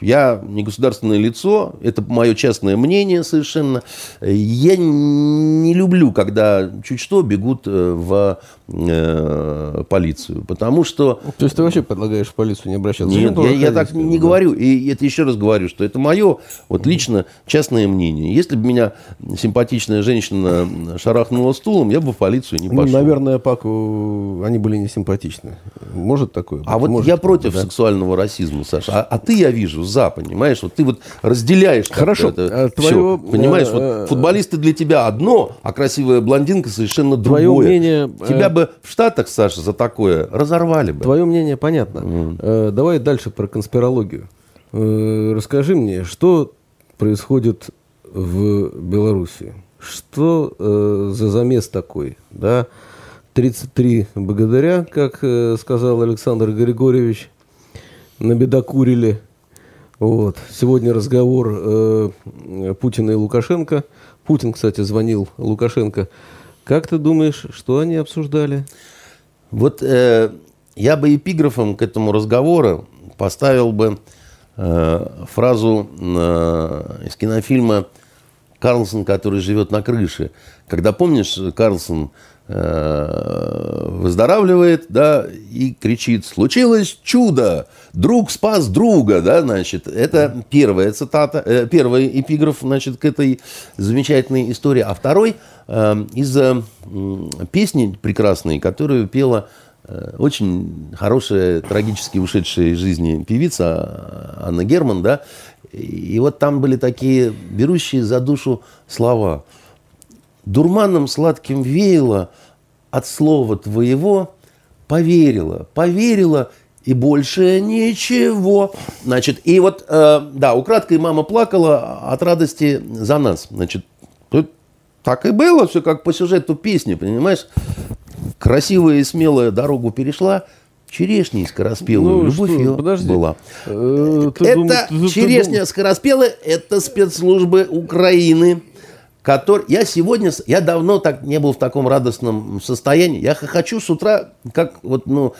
Я не государственное лицо, это мое частное мнение совершенно. Я не люблю, когда чуть что бегут э, в э, полицию, потому что... То есть ты вообще предлагаешь в полицию не обращаться? Нет, я, я так не да? говорю. И это еще раз говорю, что это мое вот лично частное мнение. Если бы меня симпатичная женщина шарахнула стулом, я бы в полицию не ну, пошел. Ну, наверное, Паку они были не симпатичны. Может такое? А вот Может, я против да? сексуального расизма, Саша. А, а ты, я вижу, за, понимаешь? Вот ты вот разделяешь Хорошо. Это а, твое, все, понимаешь? вот э, футболисты для тебя одно, а красивая блондинка совершенно другое. Твое мнение... Тебя бы бы в Штатах, Саша, за такое разорвали бы. Твое мнение понятно. Mm. Э, давай дальше про конспирологию. Э, расскажи мне, что происходит в Беларуси? Что э, за замес такой? Да? 33 благодаря, как э, сказал Александр Григорьевич, набедокурили. Вот. Сегодня разговор э, Путина и Лукашенко. Путин, кстати, звонил Лукашенко как ты думаешь, что они обсуждали? Вот э, я бы эпиграфом к этому разговору поставил бы э, фразу э, из кинофильма «Карлсон, который живет на крыше». Когда, помнишь, Карлсон э, выздоравливает, да, и кричит «Случилось чудо! Друг спас друга!» да, значит, это первая цитата, э, первый эпиграф, значит, к этой замечательной истории. А второй – Эм, из песни прекрасной, которую пела э, очень хорошая, трагически ушедшая из жизни певица Анна Герман, да, и вот там были такие берущие за душу слова. «Дурманом сладким веяло от слова твоего, поверила, поверила, и больше ничего. Значит, и вот, э, да, украдкой мама плакала от радости за нас. Значит, так и было, все как по сюжету песни, понимаешь? Красивая и смелая дорогу перешла, черешней скороспелую. Ну, Любовь что, ее подожди. была. Э, это думаешь, черешня скороспелая, это спецслужбы Украины. Который, я сегодня, я давно так не был в таком радостном состоянии. Я хочу с утра, как, вот, ну,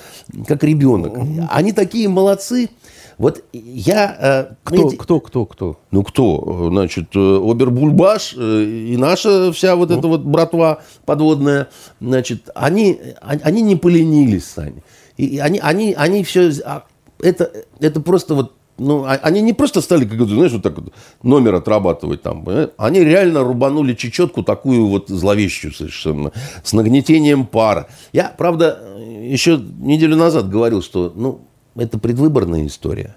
как ребенок. Они такие молодцы. Вот я... Э, кто, мне... кто, кто, кто? Ну, кто? Значит, э, Обербульбаш э, и наша вся вот ну. эта вот братва подводная, значит, они, они не поленились, Саня. И они, они, они все... А, это, это просто вот ну, а, они не просто стали, как знаешь, вот так вот номер отрабатывать там. Они реально рубанули чечетку такую вот зловещую совершенно, с нагнетением пара. Я, правда, еще неделю назад говорил, что, ну, это предвыборная история.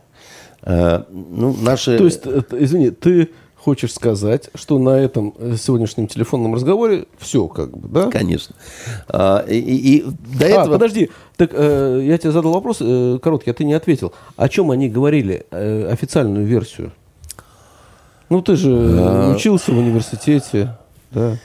Э, ну, наши... То есть, извини, ты хочешь сказать, что на этом э, сегодняшнем телефонном разговоре все как бы, да? Конечно. А, и, и до а, этого... подожди, так э, я тебе задал вопрос э, короткий, а ты не ответил. О чем они говорили, э, официальную версию? Ну, ты же а... учился в университете, да?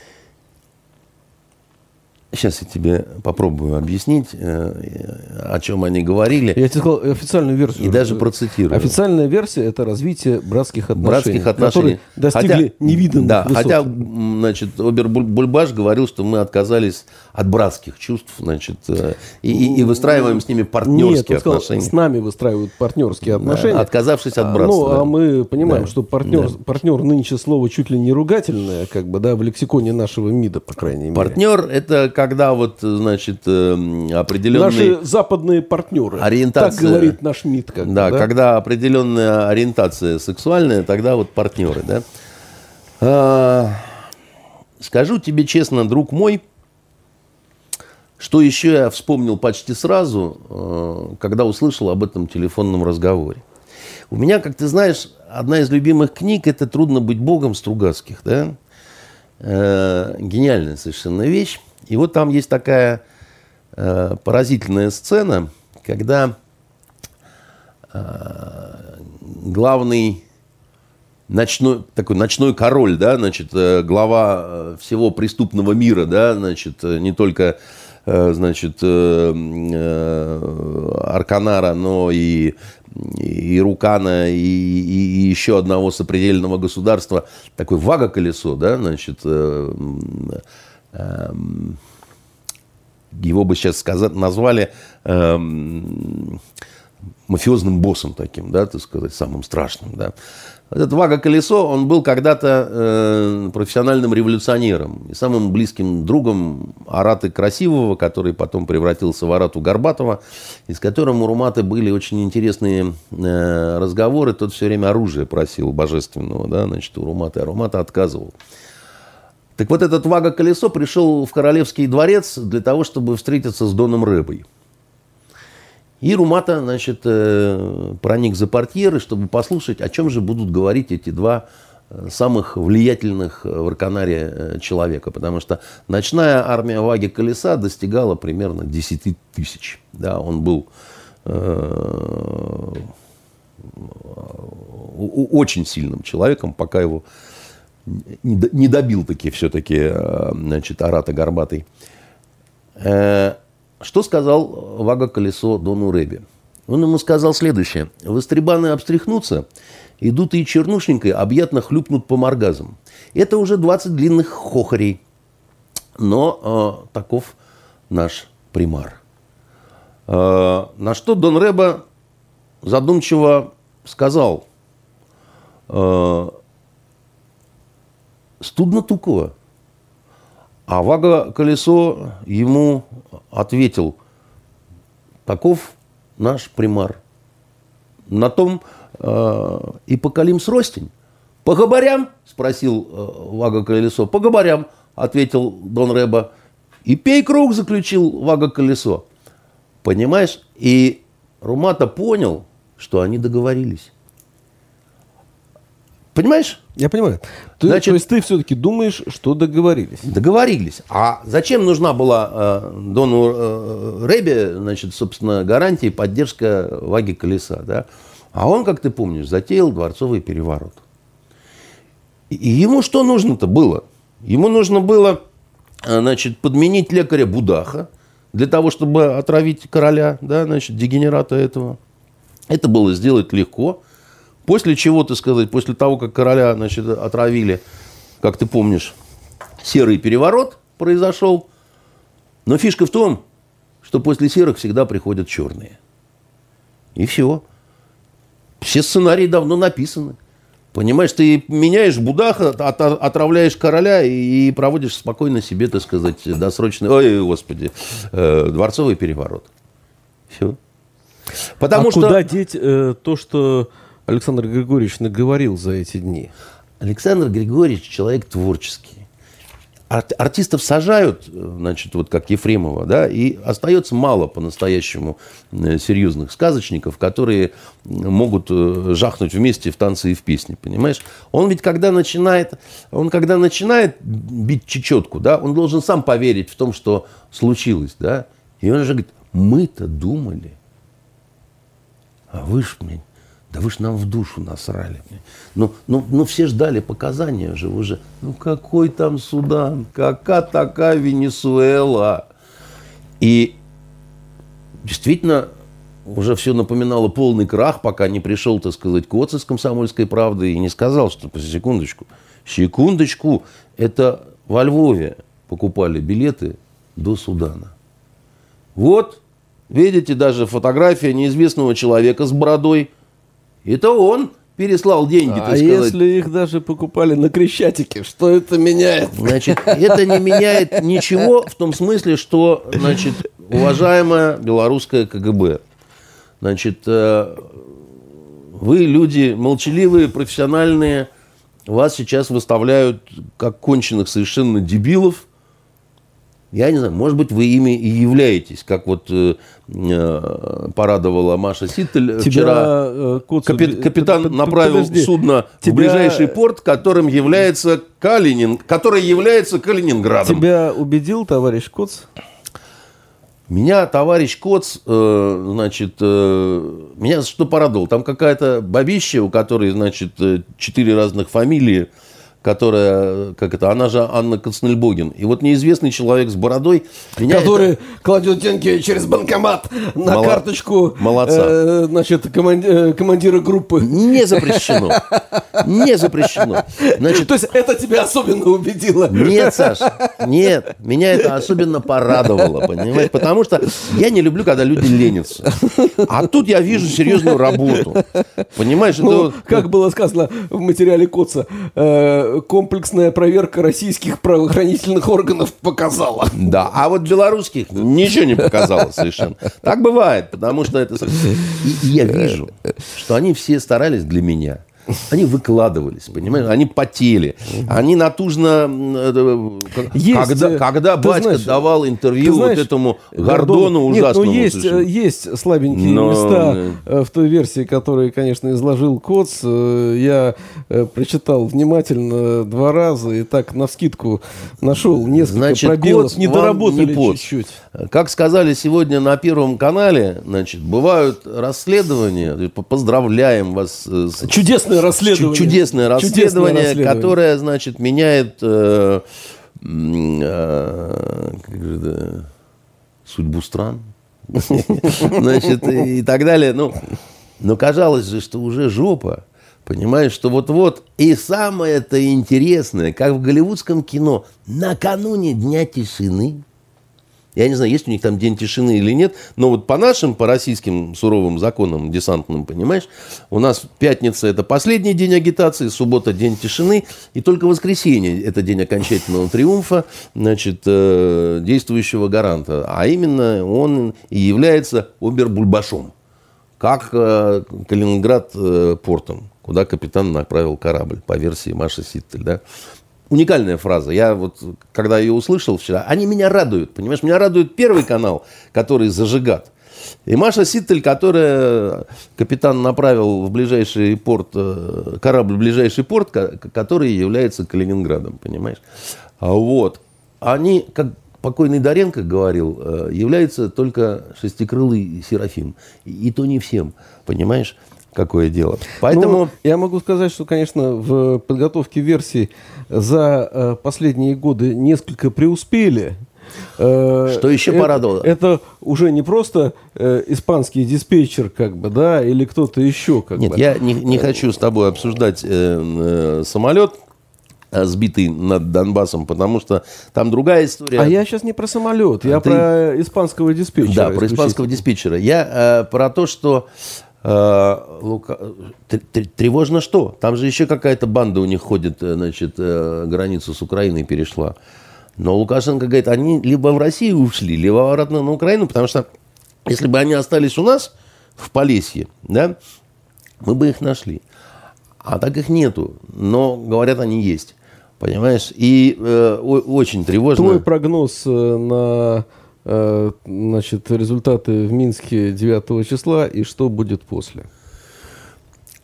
Сейчас я тебе попробую объяснить, э, о чем они говорили. Я тебе сказал официальную версию. И даже процитирую. Официальная версия – это развитие братских отношений. Братских отношений. достигли хотя, невиданных Да, высот. хотя, значит, Обербульбаш говорил, что мы отказались от братских чувств, значит, э, и, и, и выстраиваем с ними партнерские Нет, отношения. Сказал, с нами выстраивают партнерские отношения. Да, отказавшись от братства. Ну, а мы понимаем, да. что партнер, да. партнер нынче слово чуть ли не ругательное, как бы, да, в лексиконе нашего МИДа, по крайней мере. Партнер – это когда вот, значит, э, определенные... Наши западные партнеры. Ориентация... Так говорит наш МИД. Как да, да, когда определенная ориентация сексуальная, тогда вот партнеры, да. А, скажу тебе честно, друг мой, что еще я вспомнил почти сразу, э, когда услышал об этом телефонном разговоре. У меня, как ты знаешь, одна из любимых книг – это «Трудно быть Богом» Стругацких. Да? Э, гениальная совершенно вещь. И вот там есть такая э, поразительная сцена, когда э, главный ночной, такой ночной король, да, значит, э, глава э, всего преступного мира, да, значит, э, не только значит, Арканара, но и и Рукана, и, и, и еще одного сопредельного государства, такое вага-колесо, да, значит, его бы сейчас сказать, назвали э, мафиозным боссом таким, да, так сказать, самым страшным, да. Этот Вага Колесо, он был когда-то э, профессиональным революционером и самым близким другом Араты Красивого, который потом превратился в Арату Горбатова, и с которым у Руматы были очень интересные э, разговоры. Тот все время оружие просил божественного, да, значит, у Руматы, а Румата отказывал. Так вот, этот Вага Колесо пришел в Королевский дворец для того, чтобы встретиться с Доном Рэбой. И Румата, значит, э, проник за портьеры, чтобы послушать, о чем же будут говорить эти два э, самых влиятельных в Арканаре э, человека. Потому что ночная армия Ваги Колеса достигала примерно 10 тысяч. Да, он был э, очень сильным человеком, пока его не добил таки все-таки значит, Арата Горбатый. Что сказал Вага Колесо Дону Рэбе? Он ему сказал следующее. Востребаны обстряхнутся, идут и чернушненькой объятно хлюпнут по моргазам. Это уже 20 длинных хохарей. Но э, таков наш примар. Э, на что Дон Рэба задумчиво сказал. Студно Тукова. А Вага Колесо ему ответил, таков наш примар. На том э, и покалим с ростень. По габарям? Спросил э, Вага Колесо. По габарям, ответил Дон Рэба. И пей круг, заключил Вага Колесо. Понимаешь? И Румата понял, что они договорились. Понимаешь? Я понимаю. Ты, Значит, то есть ты все-таки думаешь, что договорились? Договорились. А зачем нужна была э, Дону э, Ребе, значит, собственно, гарантия и поддержка Ваги Колеса, да? А он, как ты помнишь, затеял дворцовый переворот. И ему что нужно-то было? Ему нужно было, э, значит, подменить лекаря Будаха для того, чтобы отравить короля, да, значит, дегенерата этого. Это было сделать легко. После чего, ты сказать, после того, как короля значит, отравили, как ты помнишь, серый переворот произошел. Но фишка в том, что после серых всегда приходят черные. И все. Все сценарии давно написаны. Понимаешь, ты меняешь Будаха, от, отравляешь короля и проводишь спокойно себе, так сказать, досрочный, ой, господи, э, дворцовый переворот. Все. Потому а что... куда деть э, то, что Александр Григорьевич наговорил за эти дни? Александр Григорьевич человек творческий. Ар- артистов сажают, значит, вот как Ефремова, да, и остается мало по-настоящему э, серьезных сказочников, которые могут э, жахнуть вместе в танцы и в песни, понимаешь? Он ведь когда начинает, он когда начинает бить чечетку, да, он должен сам поверить в том, что случилось, да, и он же говорит, мы-то думали, а вы ж мне да вы ж нам в душу насрали. Ну, ну, ну все ждали показания же уже. Ну какой там Судан? Какая такая Венесуэла? И действительно уже все напоминало полный крах, пока не пришел, так сказать, Коц из «Комсомольской правды» и не сказал, что, секундочку, секундочку, это во Львове покупали билеты до Судана. Вот, видите, даже фотография неизвестного человека с бородой – это он переслал деньги, а если их даже покупали на Крещатике, что это меняет? Значит, это не меняет ничего в том смысле, что, значит, уважаемая белорусская КГБ, значит, э, вы люди молчаливые, профессиональные, вас сейчас выставляют как конченых совершенно дебилов, я не знаю, может быть, вы ими и являетесь, как вот э, э порадовала Маша Ситтель Тебя, вчера. Э, Капи, капитан под, направил подожди. судно Тебя... в ближайший порт, которым является Калинин, который является Калининградом. Тебя убедил товарищ Коц? Меня товарищ Коц, э, значит, э, меня что порадовал? Там какая-то бабища, у которой, значит, э, четыре разных фамилии, которая, как это, она же Анна Константинбогин. И вот неизвестный человек с бородой меня Который это... кладет деньги через банкомат на Мало... карточку Молодца. Э, значит, команди... Э, командира группы. Не запрещено. Не запрещено. Значит, То есть это тебя особенно убедило? Нет, Саш, нет. Меня это особенно порадовало, понимаешь? Потому что я не люблю, когда люди ленятся. А тут я вижу серьезную работу. Понимаешь? Ну, это... Как было сказано в материале Коца, э, комплексная проверка российских правоохранительных органов показала. Да, а вот белорусских ничего не показало совершенно. Так бывает, потому что это... И я вижу, что они все старались для меня. Они выкладывались, понимаешь? Они потели. Они натужно... Э, есть, когда э, когда батька знаешь, давал интервью знаешь, вот этому Гордону ужасному. Нет, ну есть, э, есть слабенькие Но... места в той версии, которую, конечно, изложил Коц. Я прочитал внимательно два раза и так на вскидку нашел несколько значит, пробелов. Коц не доработали чуть-чуть. Как сказали сегодня на Первом канале, значит, бывают расследования. Поздравляем вас с... Чудесное чудесное расследование. Чудесное расследование, чудесное расследование. которое, значит, меняет э, э, это, судьбу стран. Значит, и так далее. Ну, но казалось же, что уже жопа. Понимаешь, что вот-вот. И самое-то интересное, как в голливудском кино, накануне Дня тишины я не знаю, есть у них там день тишины или нет, но вот по нашим, по российским суровым законам десантным, понимаешь, у нас пятница – это последний день агитации, суббота – день тишины, и только воскресенье – это день окончательного триумфа, значит, э, действующего гаранта. А именно он и является обербульбашом, как э, Калининград э, портом, куда капитан направил корабль, по версии Маши Ситтель, да уникальная фраза. Я вот, когда ее услышал вчера, они меня радуют, понимаешь? Меня радует первый канал, который зажигат. И Маша Ситтель, которая капитан направил в ближайший порт, э, корабль в ближайший порт, который является Калининградом, понимаешь? А вот. Они, как покойный Доренко говорил, э, является только шестикрылый Серафим. И то не всем, понимаешь? Какое дело. Поэтому ну, я могу сказать, что, конечно, в подготовке версий за э, последние годы несколько преуспели. Э, что еще это, порадовало? Это уже не просто э, испанский диспетчер, как бы, да, или кто-то еще, как Нет, бы. я не, не хочу с тобой обсуждать э, э, самолет, э, сбитый над Донбассом, потому что там другая история. А я сейчас не про самолет, я Ты... про испанского диспетчера. Да, про испанского диспетчера. Я э, про то, что Лука... Тревожно что? Там же еще какая-то банда у них ходит, э, значит, э, границу с Украиной перешла. Но Лукашенко говорит, они либо в Россию ушли, либо обратно на Украину, потому что если бы они остались у нас в Полесье, да, мы бы их нашли. А так их нету. Но, говорят, они есть. Понимаешь? И э, очень тревожно. Твой прогноз э, на э, значит, результаты в Минске 9 числа и что будет после?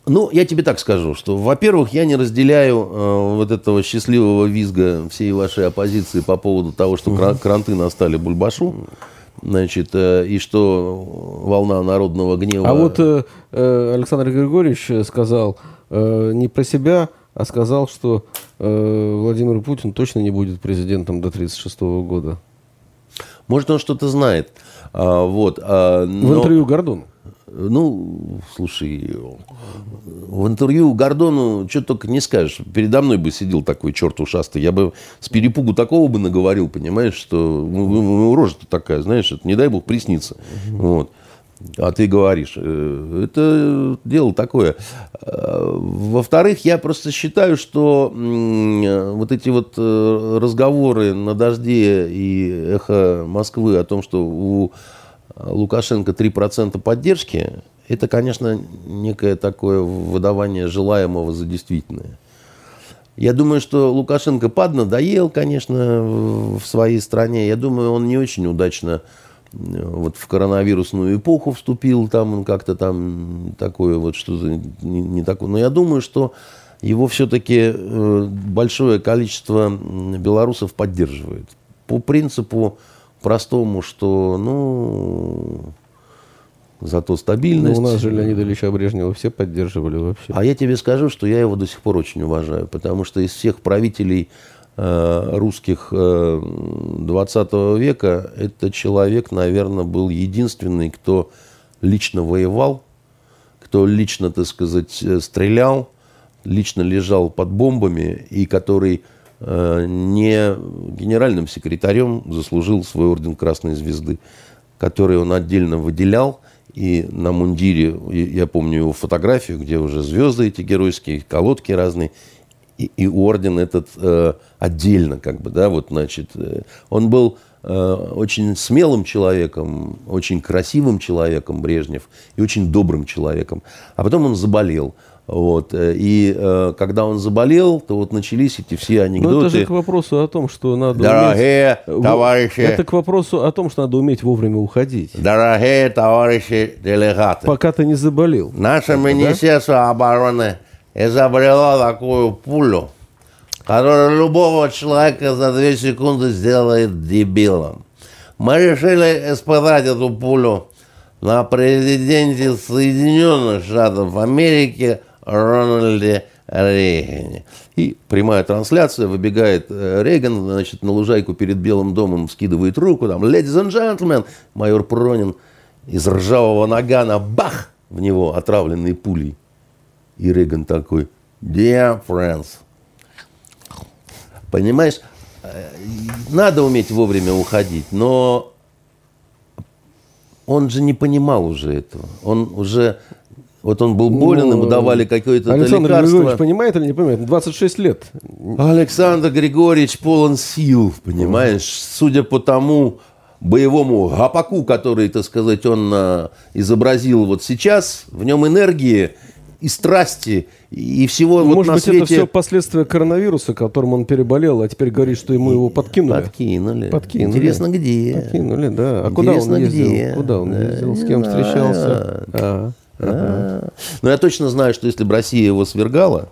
Ну, я тебе так скажу, что, во-первых, я не разделяю э, вот этого счастливого визга всей вашей оппозиции по поводу того, что кран- кранты настали Бульбашу, значит, э, и что волна народного гнева... А вот э, э Александр Григорьевич сказал э, не про себя, а сказал, что э, Владимир Путин точно не будет президентом до 1936 года. Может, он что-то знает. А, вот, а, но... В интервью Гордону. Ну, слушай, в интервью Гордону что только не скажешь. Передо мной бы сидел такой черт ушастый. Я бы с перепугу такого бы наговорил, понимаешь, что ну, рожа-то такая, знаешь, это, не дай бог приснится. Вот. А ты говоришь, э, это дело такое. Э, во-вторых, я просто считаю, что вот эти вот э, разговоры на дожде и эхо Москвы о том, что у Лукашенко 3% поддержки, это, конечно, некое такое выдавание желаемого за действительное. Я думаю, что Лукашенко поднадоел, конечно, в своей стране. Я думаю, он не очень удачно э, вот в коронавирусную эпоху вступил, там он как-то там такое вот что-то не, не такое. Но я думаю, что его все-таки э, большое количество белорусов поддерживает. По принципу простому, что, ну, зато стабильность. Ну, у нас же Леонида Ильича Брежнева все поддерживали вообще. А я тебе скажу, что я его до сих пор очень уважаю, потому что из всех правителей русских э, 20 века этот человек, наверное, был единственный, кто лично воевал, кто лично, так сказать, э, стрелял, лично лежал под бомбами и который э, не генеральным секретарем заслужил свой орден Красной Звезды, который он отдельно выделял. И на мундире, я помню его фотографию, где уже звезды эти геройские, колодки разные, и, и орден этот э, отдельно, как бы, да, вот, значит, э, он был э, очень смелым человеком, очень красивым человеком Брежнев и очень добрым человеком. А потом он заболел. Вот. Э, и э, когда он заболел, то вот начались эти все анекдоты. Ну, это же к вопросу о том, что надо Дорогие уметь... товарищи... Это к вопросу о том, что надо уметь вовремя уходить. Дорогие товарищи делегаты. Пока ты не заболел. Наше это, Министерство да? обороны изобрело такую пулю, которая любого человека за две секунды сделает дебилом. Мы решили испытать эту пулю на президенте Соединенных Штатов Америки Рональде Рейгане. И прямая трансляция, выбегает э, Рейган, значит, на лужайку перед Белым домом скидывает руку, там, ladies and gentlemen, майор Пронин из ржавого нагана, бах, в него отравленные пулей. И Рейган такой, dear friends. Понимаешь, э, надо уметь вовремя уходить, но он же не понимал уже этого. Он уже вот он был болен, ну, ему давали какое-то Александр лекарство. Григорьевич понимает или не понимает? 26 лет. Александр Григорьевич полон сил, понимаешь? Судя по тому боевому гапаку, который, так сказать, он а, изобразил вот сейчас, в нем энергии и страсти, и всего Может вот на быть, свете... это все последствия коронавируса, которым он переболел, а теперь говорит, что ему его подкинули. Подкинули. подкинули. Интересно, где? Подкинули, да. А Интересно, куда он ездил? где? Куда он ездил? С кем встречался? А. А. Но я точно знаю, что если бы Россия его свергала,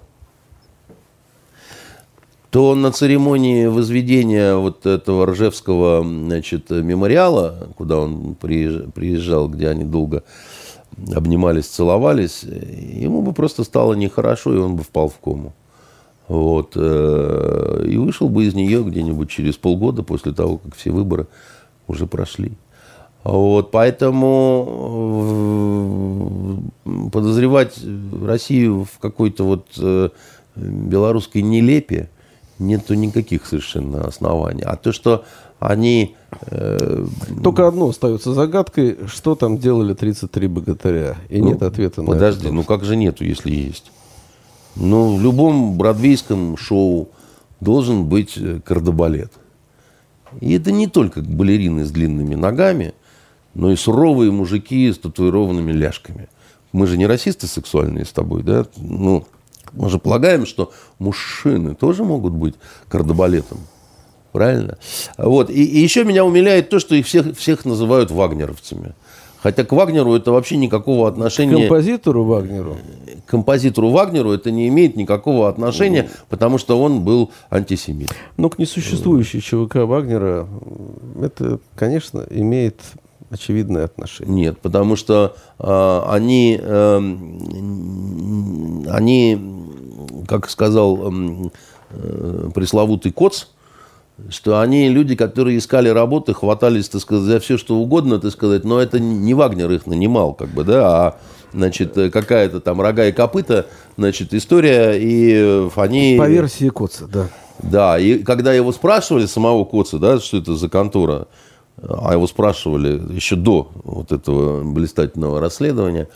то на церемонии возведения вот этого Ржевского значит, мемориала, куда он приезжал, где они долго обнимались, целовались, ему бы просто стало нехорошо, и он бы впал в кому. Вот. Э, и вышел бы из нее где-нибудь через полгода после того, как все выборы уже прошли. Вот, поэтому э, подозревать Россию в какой-то вот э, белорусской нелепе нету никаких совершенно оснований. А то, что они... Э... Только одно остается загадкой, что там делали 33 богатыря, и ну, нет ответа на подожди, это. Ну как же нету, если есть? Ну, в любом бродвейском шоу должен быть э, кардебалет. И это не только балерины с длинными ногами – но и суровые мужики с татуированными ляжками. Мы же не расисты сексуальные с тобой, да? Ну, мы же полагаем, что мужчины тоже могут быть кардебалетом. Правильно? Вот. И, и еще меня умиляет то, что их всех, всех называют вагнеровцами. Хотя к Вагнеру это вообще никакого отношения... К композитору Вагнеру? К композитору Вагнеру это не имеет никакого отношения, потому что он был антисемит. Но к несуществующей ЧВК Вагнера это, конечно, имеет очевидное отношение? Нет, потому что э, они, э, они, как сказал э, э, пресловутый Коц, что они люди, которые искали работы, хватались, так сказать, за все, что угодно, так сказать, но это не Вагнер их нанимал, как бы, да, а значит, какая-то там рога и копыта, значит, история, и они... По версии Коца, да. Да, и когда его спрашивали, самого Коца, да, что это за контора, а его спрашивали еще до вот этого блистательного расследования,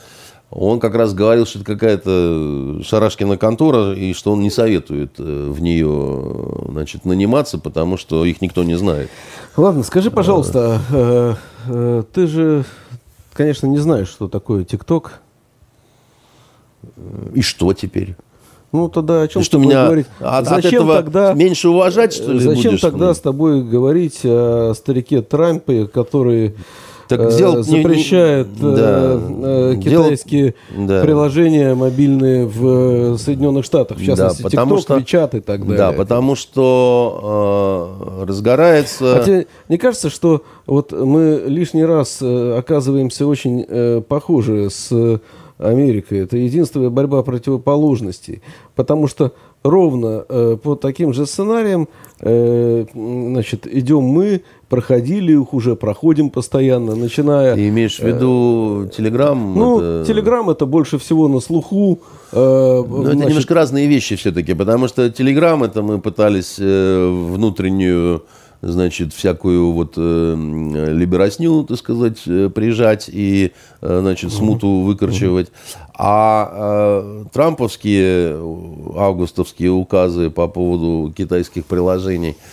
он как раз говорил, что это какая-то шарашкина контора, и что он не советует э, в нее значит, наниматься, потому что их никто не знает. Ладно, скажи, пожалуйста, э, э, ты же, конечно, не знаешь, что такое ТикТок. И что теперь? Ну, тогда о чем что меня говорить? От, зачем от тогда, меньше уважать, что ли, Зачем будешь? тогда с тобой говорить о старике Трампе, который так сделал, запрещает не, не, да, э, китайские да. приложения мобильные в Соединенных Штатах, в частности, да, потому TikTok, что, WeChat и так далее. Да, потому что э, разгорается... Хотя, мне кажется, что вот мы лишний раз оказываемся очень э, похожи с Америкой. Это единственная борьба противоположностей. Потому что ровно э, по таким же сценариям э, значит, идем мы, проходили их уже, проходим постоянно, начиная... Ты имеешь в виду Телеграм? Ну. Телеграм это больше всего на слуху. Э, Но значит... это немножко разные вещи все-таки, потому что Телеграм это мы пытались э, внутреннюю значит, всякую вот э, либеросню, так сказать, э, прижать и, э, значит, смуту выкорчевать. А э, трамповские августовские указы по поводу китайских приложений –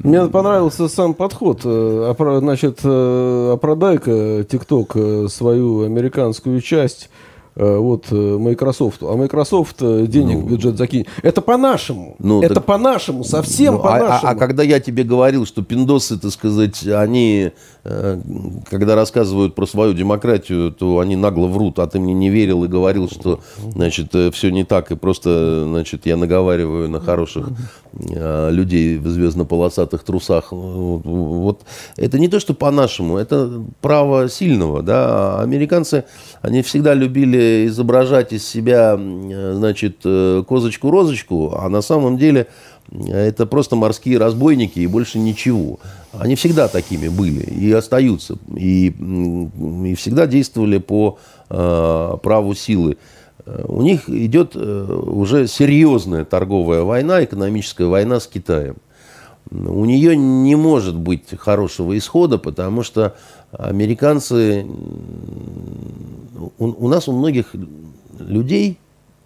мне понравился сам подход. Э, значит, э, опродай-ка TikTok свою американскую часть Э, вот э, Microsoft. А Microsoft э, денег ну, в бюджет закинет. Это по-нашему. Ну, это так... по-нашему, совсем ну, по-нашему. А, а, а когда я тебе говорил, что пиндосы, так сказать, они, когда рассказывают про свою демократию, то они нагло врут, а ты мне не верил и говорил, что, значит, все не так, и просто, значит, я наговариваю на хороших людей в звездно-полосатых трусах. Вот это не то, что по-нашему, это право сильного, да. Американцы, они всегда любили изображать из себя, значит, э, козочку-розочку, а на самом деле э, это просто морские разбойники и больше ничего. Они всегда такими были и остаются. И, и всегда действовали по э, праву силы. У них идет э, уже серьезная торговая война, экономическая война с Китаем. У нее не может быть хорошего исхода, потому что американцы у, у нас у многих людей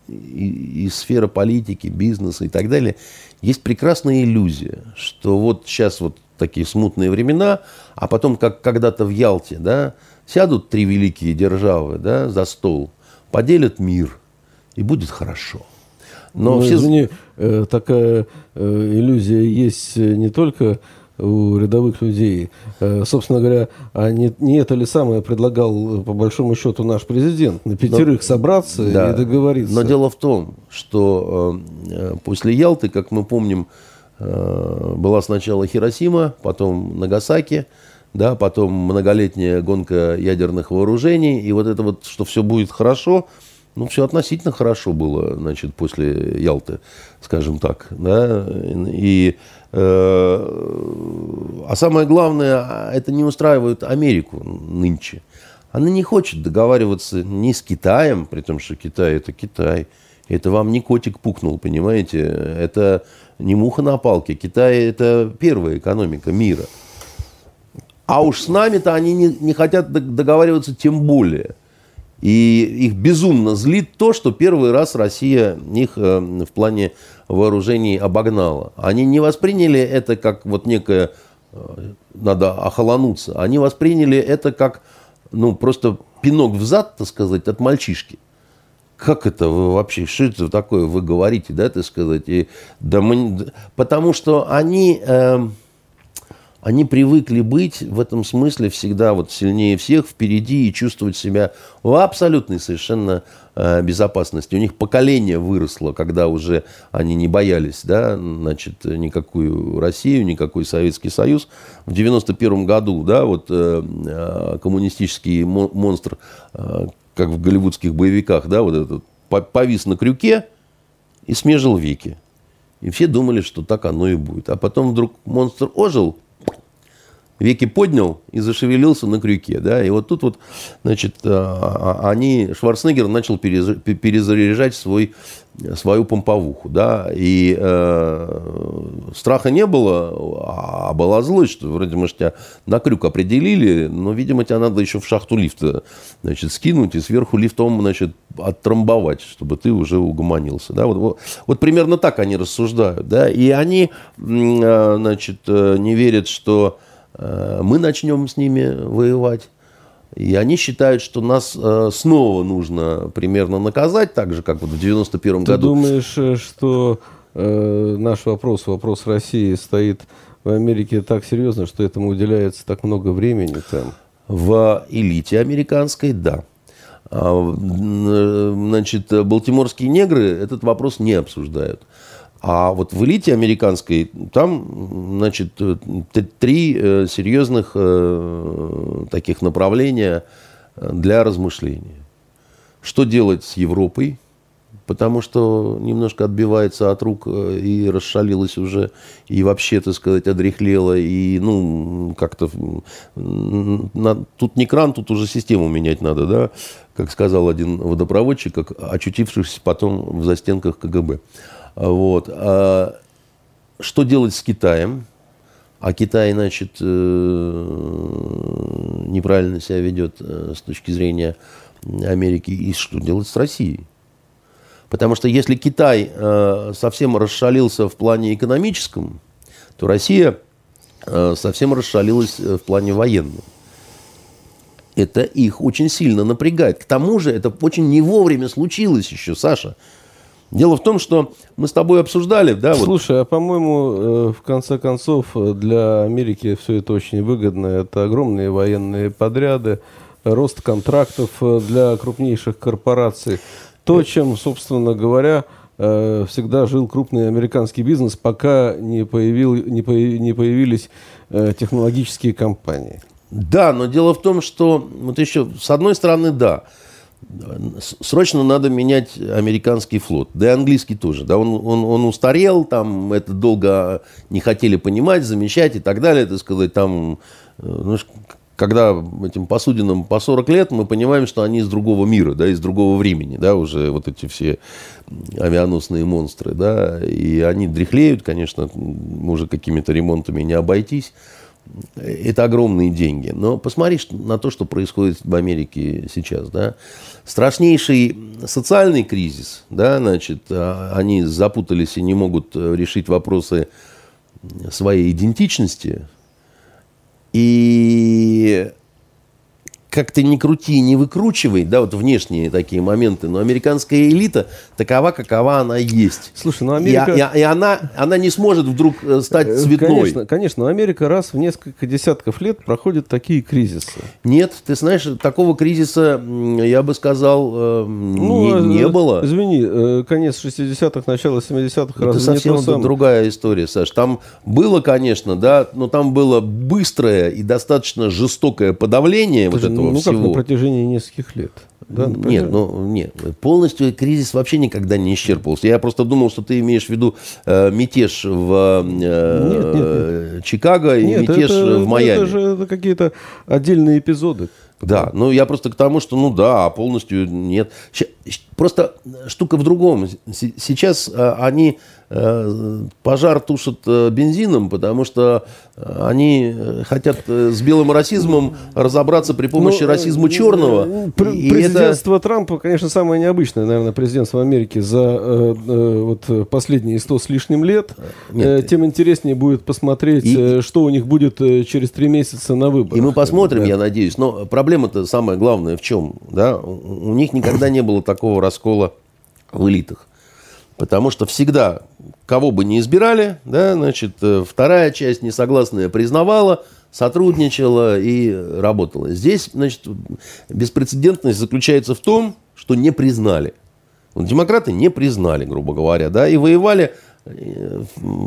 из сферы политики, бизнеса и так далее есть прекрасная иллюзия, что вот сейчас вот такие смутные времена, а потом, как когда-то в Ялте, да, сядут три великие державы да, за стол, поделят мир, и будет хорошо. Но ну, все... извини, э, такая э, иллюзия есть не только у рядовых людей. Э, собственно говоря, а не, не это ли самое предлагал, по большому счету, наш президент? На пятерых Но, собраться да, и договориться. Но дело в том, что э, после Ялты, как мы помним, э, была сначала Хиросима, потом Нагасаки, да, потом многолетняя гонка ядерных вооружений, и вот это вот, что все будет хорошо, ну, все относительно хорошо было, значит, после Ялты, скажем так, да, и Э, а самое главное, это не устраивает Америку нынче. Она не хочет договариваться ни с Китаем, при том, что Китай это Китай. Это вам не котик пукнул, понимаете? Это не муха на палке. Китай это первая экономика мира. А уж с нами-то они не, не хотят договариваться тем более. И их безумно злит то, что первый раз Россия их э, в плане вооружений обогнала. Они не восприняли это как вот некое, э, надо охолонуться, они восприняли это как, ну, просто пинок в зад, так сказать, от мальчишки. Как это вы вообще, что это такое вы говорите, да, так сказать? И, да мы, потому что они... Э, они привыкли быть в этом смысле всегда вот сильнее всех, впереди и чувствовать себя в абсолютной совершенно безопасности. У них поколение выросло, когда уже они не боялись, да, значит, никакую Россию, никакой Советский Союз. В 91 году, да, вот э, э, коммунистический монстр, э, как в голливудских боевиках, да, вот этот повис на крюке и смежил веки. И все думали, что так оно и будет. А потом вдруг монстр ожил, веки поднял и зашевелился на крюке. Да? И вот тут вот, значит, а, а, они, Шварценеггер начал перезаряжать свой, свою помповуху. Да? И э, страха не было, а была злость, что вроде мы тебя на крюк определили, но, видимо, тебя надо еще в шахту лифта значит, скинуть и сверху лифтом значит, оттрамбовать, чтобы ты уже угомонился. Да? Вот, вот, вот примерно так они рассуждают. Да? И они э, значит, э, не верят, что Э, мы начнем с ними воевать. И они считают, что нас э, снова нужно примерно наказать, так же, как вот в 91 Ты году. Ты думаешь, э, что э, наш вопрос, вопрос России стоит в Америке так серьезно, что этому уделяется так много времени там? В элите американской – да. А, значит, балтиморские негры этот вопрос не обсуждают. А вот в элите американской там, значит, три э, серьезных э, таких направления для размышления. Что делать с Европой? Потому что немножко отбивается от рук э, и расшалилась уже, и вообще, так сказать, одрехлела, и, ну, как-то... Тут не кран, тут уже систему менять надо, да? Как сказал один водопроводчик, как очутившийся потом в застенках КГБ. Вот. А что делать с Китаем? А Китай, значит, э, неправильно себя ведет э, с точки зрения Америки. И что делать с Россией? Потому что если Китай э, совсем расшалился в плане экономическом, то Россия совсем расшалилась в плане военном. Это их очень сильно напрягает. К тому же это очень не вовремя случилось еще, Саша. Дело в том, что мы с тобой обсуждали, да? Слушай, вот... а по-моему, э, в конце концов, для Америки все это очень выгодно. Это огромные военные подряды, рост контрактов э, для крупнейших корпораций. То, чем, собственно говоря, э, всегда жил крупный американский бизнес, пока не, появил, не, появ, не появились технологические компании. Да, но дело в том, что вот еще с одной стороны, да, срочно надо менять американский флот, да и английский тоже. Да, он, он, он устарел, там это долго не хотели понимать, замечать и так далее, так сказать, там, ну, когда этим посудинам по 40 лет, мы понимаем, что они из другого мира, да, из другого времени, да, уже вот эти все авианосные монстры, да, и они дряхлеют, конечно, уже какими-то ремонтами не обойтись это огромные деньги. Но посмотри на то, что происходит в Америке сейчас. Да? Страшнейший социальный кризис. Да, значит, а, они запутались и не могут э, решить вопросы своей идентичности. И как ты ни крути, не выкручивай, да, вот внешние такие моменты, но американская элита такова, какова она есть. Слушай, ну Америка... И, и, и она, она не сможет вдруг э, стать э, цветной. Конечно, конечно, Америка раз в несколько десятков лет проходит такие кризисы. Нет, ты знаешь, такого кризиса, я бы сказал, э, ну, не, не было. Извини, конец 60-х, начало 70-х, Это совсем другая история, Саш. Там было, конечно, да, но там было быстрое и достаточно жестокое подавление вот этого ну, всего. как на протяжении нескольких лет. Да, нет, ну нет, полностью кризис вообще никогда не исчерпывался. Я просто думал, что ты имеешь в виду э, мятеж в э, нет, нет, нет. Чикаго и нет, мятеж это, в Майами. Это же какие-то отдельные эпизоды. Да, ну я просто к тому, что ну да, а полностью нет. Просто штука в другом. Сейчас э, они Э, пожар тушат э, бензином, потому что э, они хотят с белым расизмом разобраться при помощи ну, расизма черного. Президентство это... Трампа, конечно, самое необычное, наверное, президентство Америки за э, э, вот последние сто с лишним лет. Нет. Э, тем интереснее будет посмотреть, и... что у них будет через три месяца на выборах. И мы посмотрим, да. я надеюсь. Но проблема-то самая главная в чем? Да? У них никогда не было такого раскола в элитах. Потому что всегда, кого бы ни избирали, да, значит, э, вторая часть несогласная признавала, сотрудничала и работала. Здесь, значит, беспрецедентность заключается в том, что не признали. Демократы не признали, грубо говоря, да, и воевали э,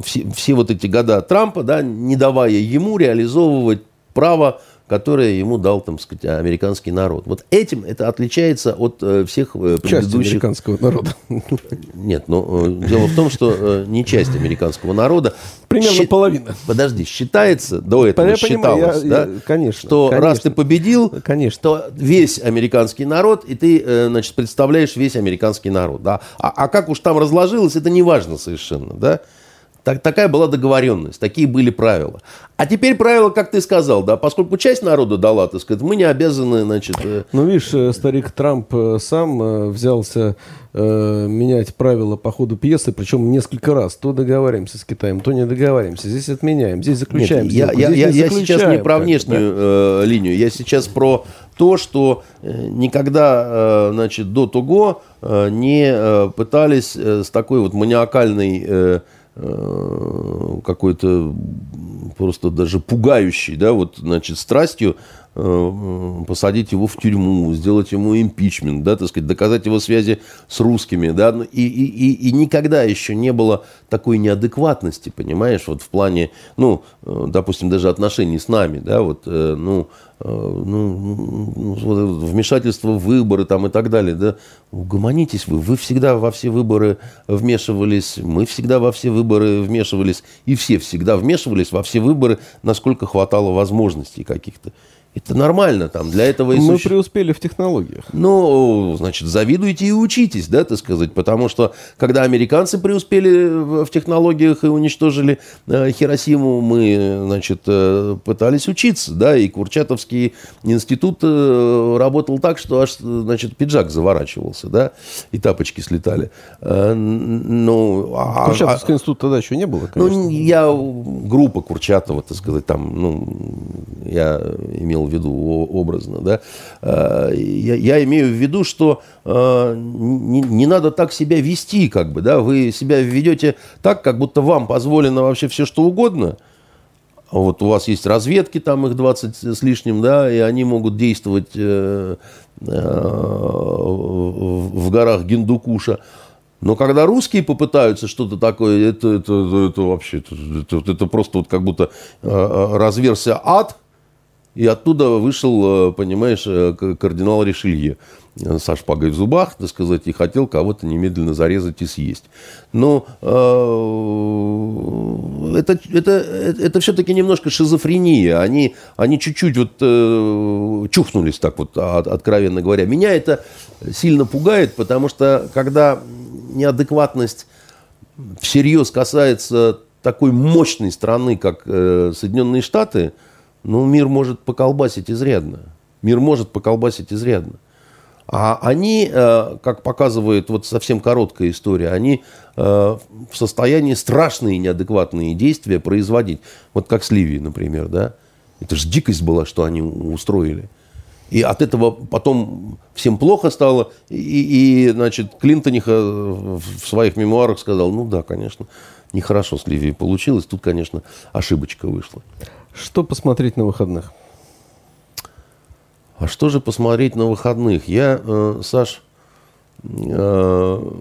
все, все вот эти года Трампа, да, не давая ему реализовывать право которое ему дал, там сказать, американский народ. Вот этим это отличается от э, всех э, предыдущих... Часть американского народа. Нет, но э, дело в том, что не часть американского народа. Примерно Щи... половина. Подожди, считается, до этого я считалось, понимаю, я, да, я, конечно, что конечно, раз ты победил, конечно. то весь американский народ, и ты, значит, представляешь весь американский народ. Да? А, а как уж там разложилось, это не важно совершенно. Да? Так, такая была договоренность, такие были правила. А теперь правило, как ты сказал, да, поскольку часть народа дала, так сказать, мы не обязаны, значит... Э... Ну, видишь, э, старик Трамп э, сам э, взялся э, менять правила по ходу пьесы, причем несколько раз. То договариваемся с Китаем, то не договариваемся. Здесь отменяем, здесь заключаем. Нет, я, я, я, я сейчас не про внешнюю да? э, линию, я сейчас про то, что никогда, значит, до того не пытались с такой вот маниакальной Э, какой-то просто даже пугающий, да, вот, значит, страстью э, посадить его в тюрьму, сделать ему импичмент, да, так сказать, доказать его связи с русскими, да, ну, и, и, и, и никогда еще не было такой неадекватности, понимаешь, вот в плане, ну, э, допустим, даже отношений с нами, да, вот, э, ну, ну, ну вмешательство в выборы там и так далее, да, угомонитесь вы, вы всегда во все выборы вмешивались, мы всегда во все выборы вмешивались, и все всегда вмешивались во все выборы, насколько хватало возможностей каких-то. Это нормально там. Для этого и Мы суще... преуспели в технологиях. Ну, значит, завидуйте и учитесь, да, так сказать. Потому что, когда американцы преуспели в технологиях и уничтожили э, Хиросиму, мы, значит, э, пытались учиться, да, и Курчатовский институт э, работал так, что аж, значит, пиджак заворачивался, да, и тапочки слетали. Э, ну, а, Курчатовский а, институт тогда еще не было, конечно. Ну, я, группа Курчатова, так сказать, там, ну, я имел в виду образно, да, э, я, я имею в виду, что э, не, не надо так себя вести, как бы, да, вы себя ведете так, как будто вам позволено вообще все что угодно, вот у вас есть разведки, там их 20 с лишним, да, и они могут действовать э, в горах Гиндукуша. Но когда русские попытаются что-то такое, это, это, это, вообще, это, это, просто вот как будто разверся ад – и оттуда вышел, э, понимаешь, э, кардинал Ришелье э, со шпагой в зубах, так сказать, и хотел кого-то немедленно зарезать и съесть. Но это, это, это все-таки немножко шизофрения. Они, они чуть-чуть вот чухнулись так вот, от, откровенно говоря. Меня это сильно пугает, потому что когда неадекватность всерьез касается такой мощной страны, как Соединенные Штаты – ну, мир может поколбасить изрядно. Мир может поколбасить изрядно. А они, э, как показывает вот совсем короткая история, они э, в состоянии страшные неадекватные действия производить. Вот как с Ливией, например, да. Это же дикость была, что они устроили. И от этого потом всем плохо стало. И, и значит, Клинтониха в своих мемуарах сказал, ну да, конечно, нехорошо с Ливией получилось. Тут, конечно, ошибочка вышла. Что посмотреть на выходных? А что же посмотреть на выходных? Я, э, Саш, э,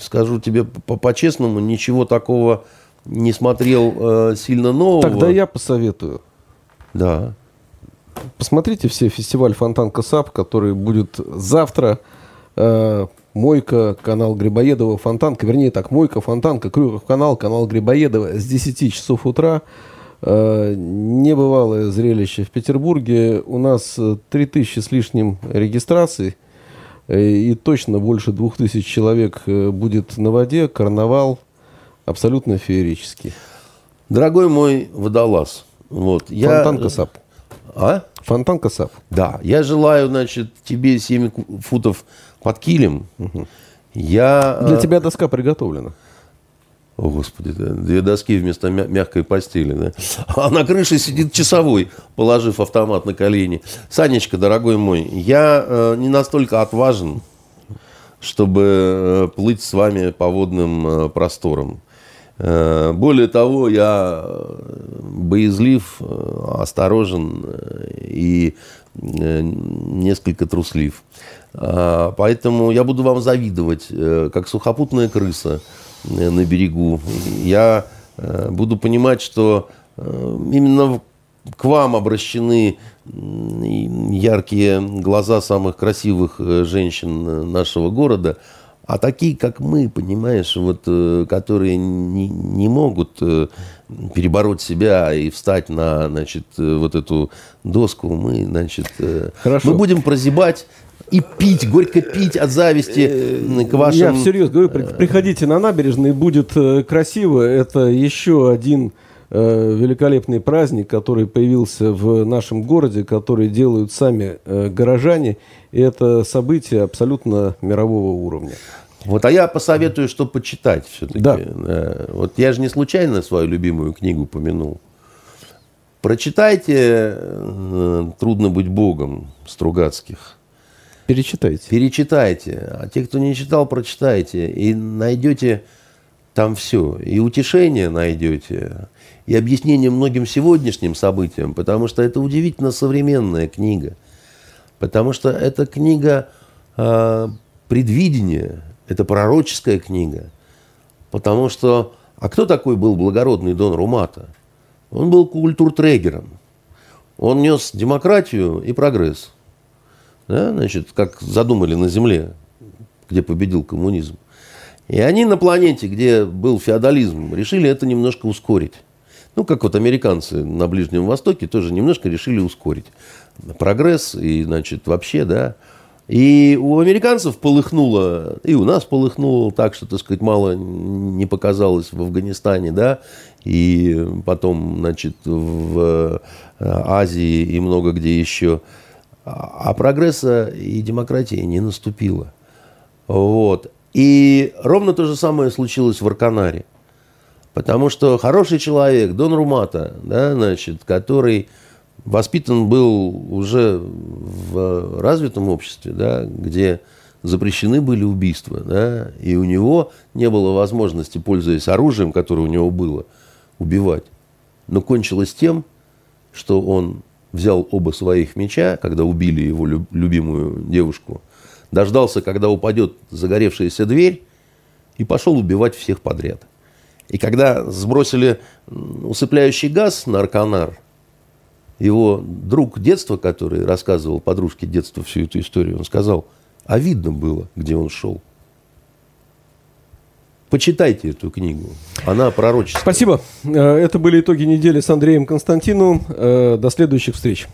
скажу тебе по-честному, ничего такого не смотрел э, сильно нового. Тогда я посоветую. Да. Посмотрите все фестиваль Фонтан Касап, который будет завтра. Э, Мойка, канал Грибоедова, Фонтанка, вернее так, Мойка, Фонтанка, Крюков канал, канал Грибоедова с 10 часов утра. Э, небывалое зрелище. В Петербурге у нас 3000 с лишним регистраций, э, и точно больше 2000 человек э, будет на воде. Карнавал абсолютно феерический. Дорогой мой водолаз, вот, Фонтан я... Касап. А? Фонтан Касап. Да, я желаю, значит, тебе 7 футов под килем. Угу. Я... Для тебя доска приготовлена. О, Господи, да. две доски вместо мягкой постели. Да? А на крыше сидит часовой, положив автомат на колени. Санечка, дорогой мой, я э, не настолько отважен, чтобы э, плыть с вами по водным э, просторам. Э, более того, я э, боязлив, э, осторожен и несколько труслив. А, поэтому я буду вам завидовать, как сухопутная крыса – Э, на берегу. Я э, буду понимать, что э, именно к вам обращены яркие глаза самых красивых женщин нашего города, а такие, как мы, понимаешь, вот, которые не, не могут перебороть себя и встать на значит, вот эту доску, мы, значит, Хорошо. мы будем прозябать и пить, горько пить от зависти э, к вашим... Я всерьез говорю, приходите на набережные, будет э, красиво. Это еще один э, великолепный праздник, который появился в нашем городе, который делают сами горожане. И это событие абсолютно мирового уровня. Вот, а я посоветую, что почитать все-таки. Да. Вот я же не случайно свою любимую книгу помянул. Прочитайте «Трудно быть Богом» Стругацких. Перечитайте. Перечитайте. А те, кто не читал, прочитайте. И найдете там все. И утешение найдете, и объяснение многим сегодняшним событиям, потому что это удивительно современная книга. Потому что это книга э, предвидения, это пророческая книга. Потому что, а кто такой был благородный Дон Румата? Он был культуртрегером. Он нес демократию и прогресс. Да, значит, как задумали на Земле, где победил коммунизм. И они на планете, где был феодализм, решили это немножко ускорить. Ну, как вот американцы на Ближнем Востоке тоже немножко решили ускорить прогресс и, значит, вообще, да. И у американцев полыхнуло, и у нас полыхнуло так, что, так сказать, мало не показалось в Афганистане, да, и потом, значит, в э, Азии и много где еще. А прогресса и демократии не наступило. Вот. И ровно то же самое случилось в Арканаре. Потому что хороший человек, Дон Румата, да, значит, который воспитан был уже в развитом обществе, да, где запрещены были убийства, да, и у него не было возможности, пользуясь оружием, которое у него было, убивать. Но кончилось тем, что он взял оба своих меча, когда убили его любимую девушку, дождался, когда упадет загоревшаяся дверь, и пошел убивать всех подряд. И когда сбросили усыпляющий газ на Арканар, его друг детства, который рассказывал подружке детства всю эту историю, он сказал, а видно было, где он шел. Почитайте эту книгу. Она пророческая. Спасибо. Э, это были итоги недели с Андреем Константиновым. Э, до следующих встреч.